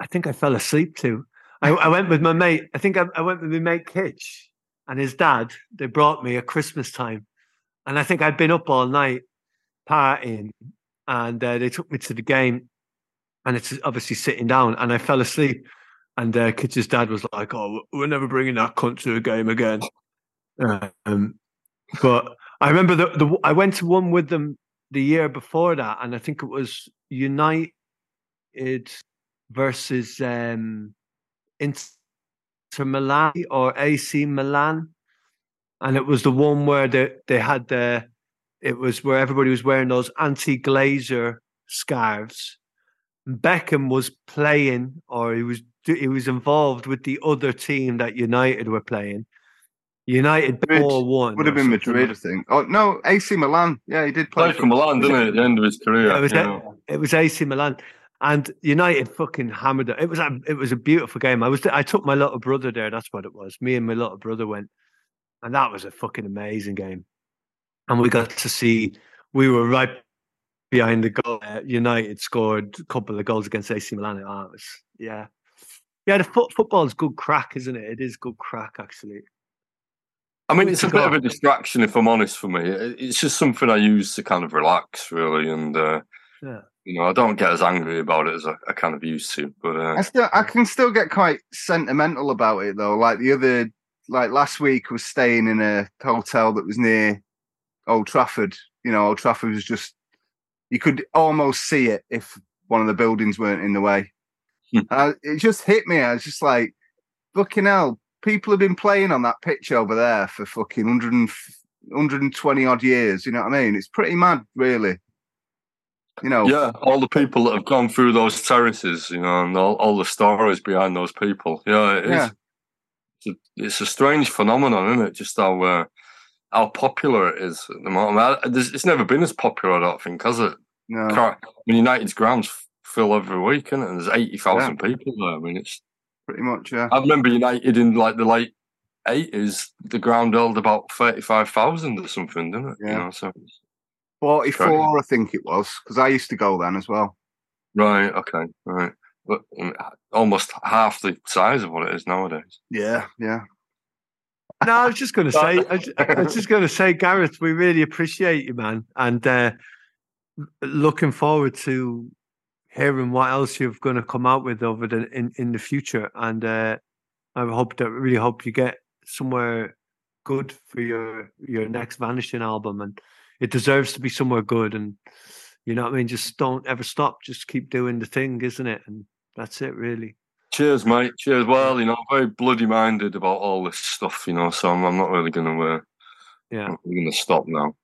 I think I fell asleep to. I, I went with my mate. I think I, I went with my mate Kitch and his dad. They brought me at Christmas time, and I think I'd been up all night partying, and uh, they took me to the game, and it's obviously sitting down, and I fell asleep. And uh, Kitch's dad was like, "Oh, we're never bringing that cunt to a game again." Um, but I remember the, the I went to one with them the year before that, and I think it was United versus um, Inter Milan or AC Milan, and it was the one where they they had the it was where everybody was wearing those anti-glazer scarves. Beckham was playing, or he was he was involved with the other team that United were playing. United Madrid. four one Would have been Madrid, I think. Oh no, AC Milan. Yeah, he did play played for Milan, didn't he? At the end of his career. Yeah, it was you it. It was AC Milan, and United fucking hammered it. It was a it was a beautiful game. I was I took my little brother there. That's what it was. Me and my little brother went, and that was a fucking amazing game. And we got to see. We were right behind the goal. Uh, United scored a couple of goals against AC Milan. Oh, it was yeah, yeah. The foot, football is good crack, isn't it? It is good crack actually. I mean, it's a bit of a distraction, if I'm honest. For me, it's just something I use to kind of relax, really, and uh, yeah. You know, I don't get as angry about it as I, I kind of used to. But uh, I still, I can still get quite sentimental about it, though. Like the other, like last week, was staying in a hotel that was near Old Trafford. You know, Old Trafford was just you could almost see it if one of the buildings weren't in the way. uh, it just hit me. I was just like, fucking hell, people have been playing on that pitch over there for fucking 100 120 odd years. You know what I mean? It's pretty mad, really. You know, yeah, all the people that have gone through those terraces, you know, and all, all the stories behind those people. Yeah, it yeah. Is. It's, a, it's a strange phenomenon, isn't it? Just how uh, how popular it is at the moment. I mean, it's never been as popular, I don't think, has it? No. I mean, United's grounds fill every week, and there's eighty thousand yeah. people there. I mean, it's pretty much. Yeah, I remember United in like the late eighties. The ground held about thirty-five thousand or something, didn't it? Yeah. You know, so forty-four, I think it was, because I used to go then as well. Right. Okay. Right. But um, almost half the size of what it is nowadays. Yeah. Yeah. No, I was just going to say, I was just going to say, Gareth, we really appreciate you, man, and uh, looking forward to hearing what else you're going to come out with over the in, in the future. And uh, I hope that really hope you get somewhere good for your your next Vanishing album, and it deserves to be somewhere good. And you know what I mean. Just don't ever stop. Just keep doing the thing, isn't it? And that's it, really. Cheers, mate. Cheers. Well, you know, I'm very bloody minded about all this stuff, you know, so I'm, I'm not really going to. Uh, yeah, I'm going to stop now.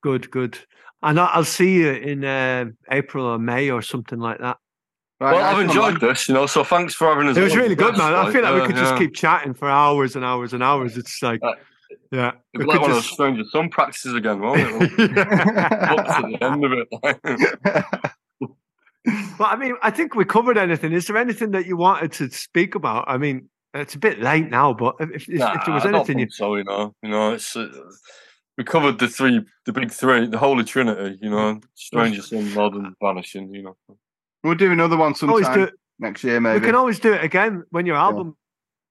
Good, good. And I'll see you in uh, April or May or something like that. Right, well, I've enjoyed this, you know. So thanks for having us. It was really good, man. I feel like we could just keep chatting for hours and hours and hours. It's like, uh, yeah, it's like one just... of those Stranger Son practices again, won't it? [laughs] Up to the end of it. [laughs] Well, I mean, I think we covered anything. Is there anything that you wanted to speak about? I mean, it's a bit late now, but if, if, nah, if there was anything, you... so you know, you know, it's. Uh, we covered the three, the big three, the Holy Trinity. You know, Stranger Son, Modern, Vanishing. You know, we'll do another one sometime next year. Maybe we can always do it again when your album.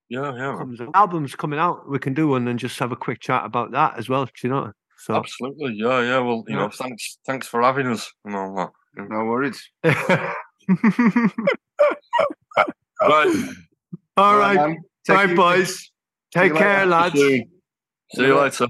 Yeah, yeah. Comes Album's coming out. We can do one and just have a quick chat about that as well. Do You know. So absolutely, yeah, yeah. Well, you yeah. know, thanks, thanks for having us and all that. No worries. [laughs] right. All right. All right, boys. Take care, lads. See you later.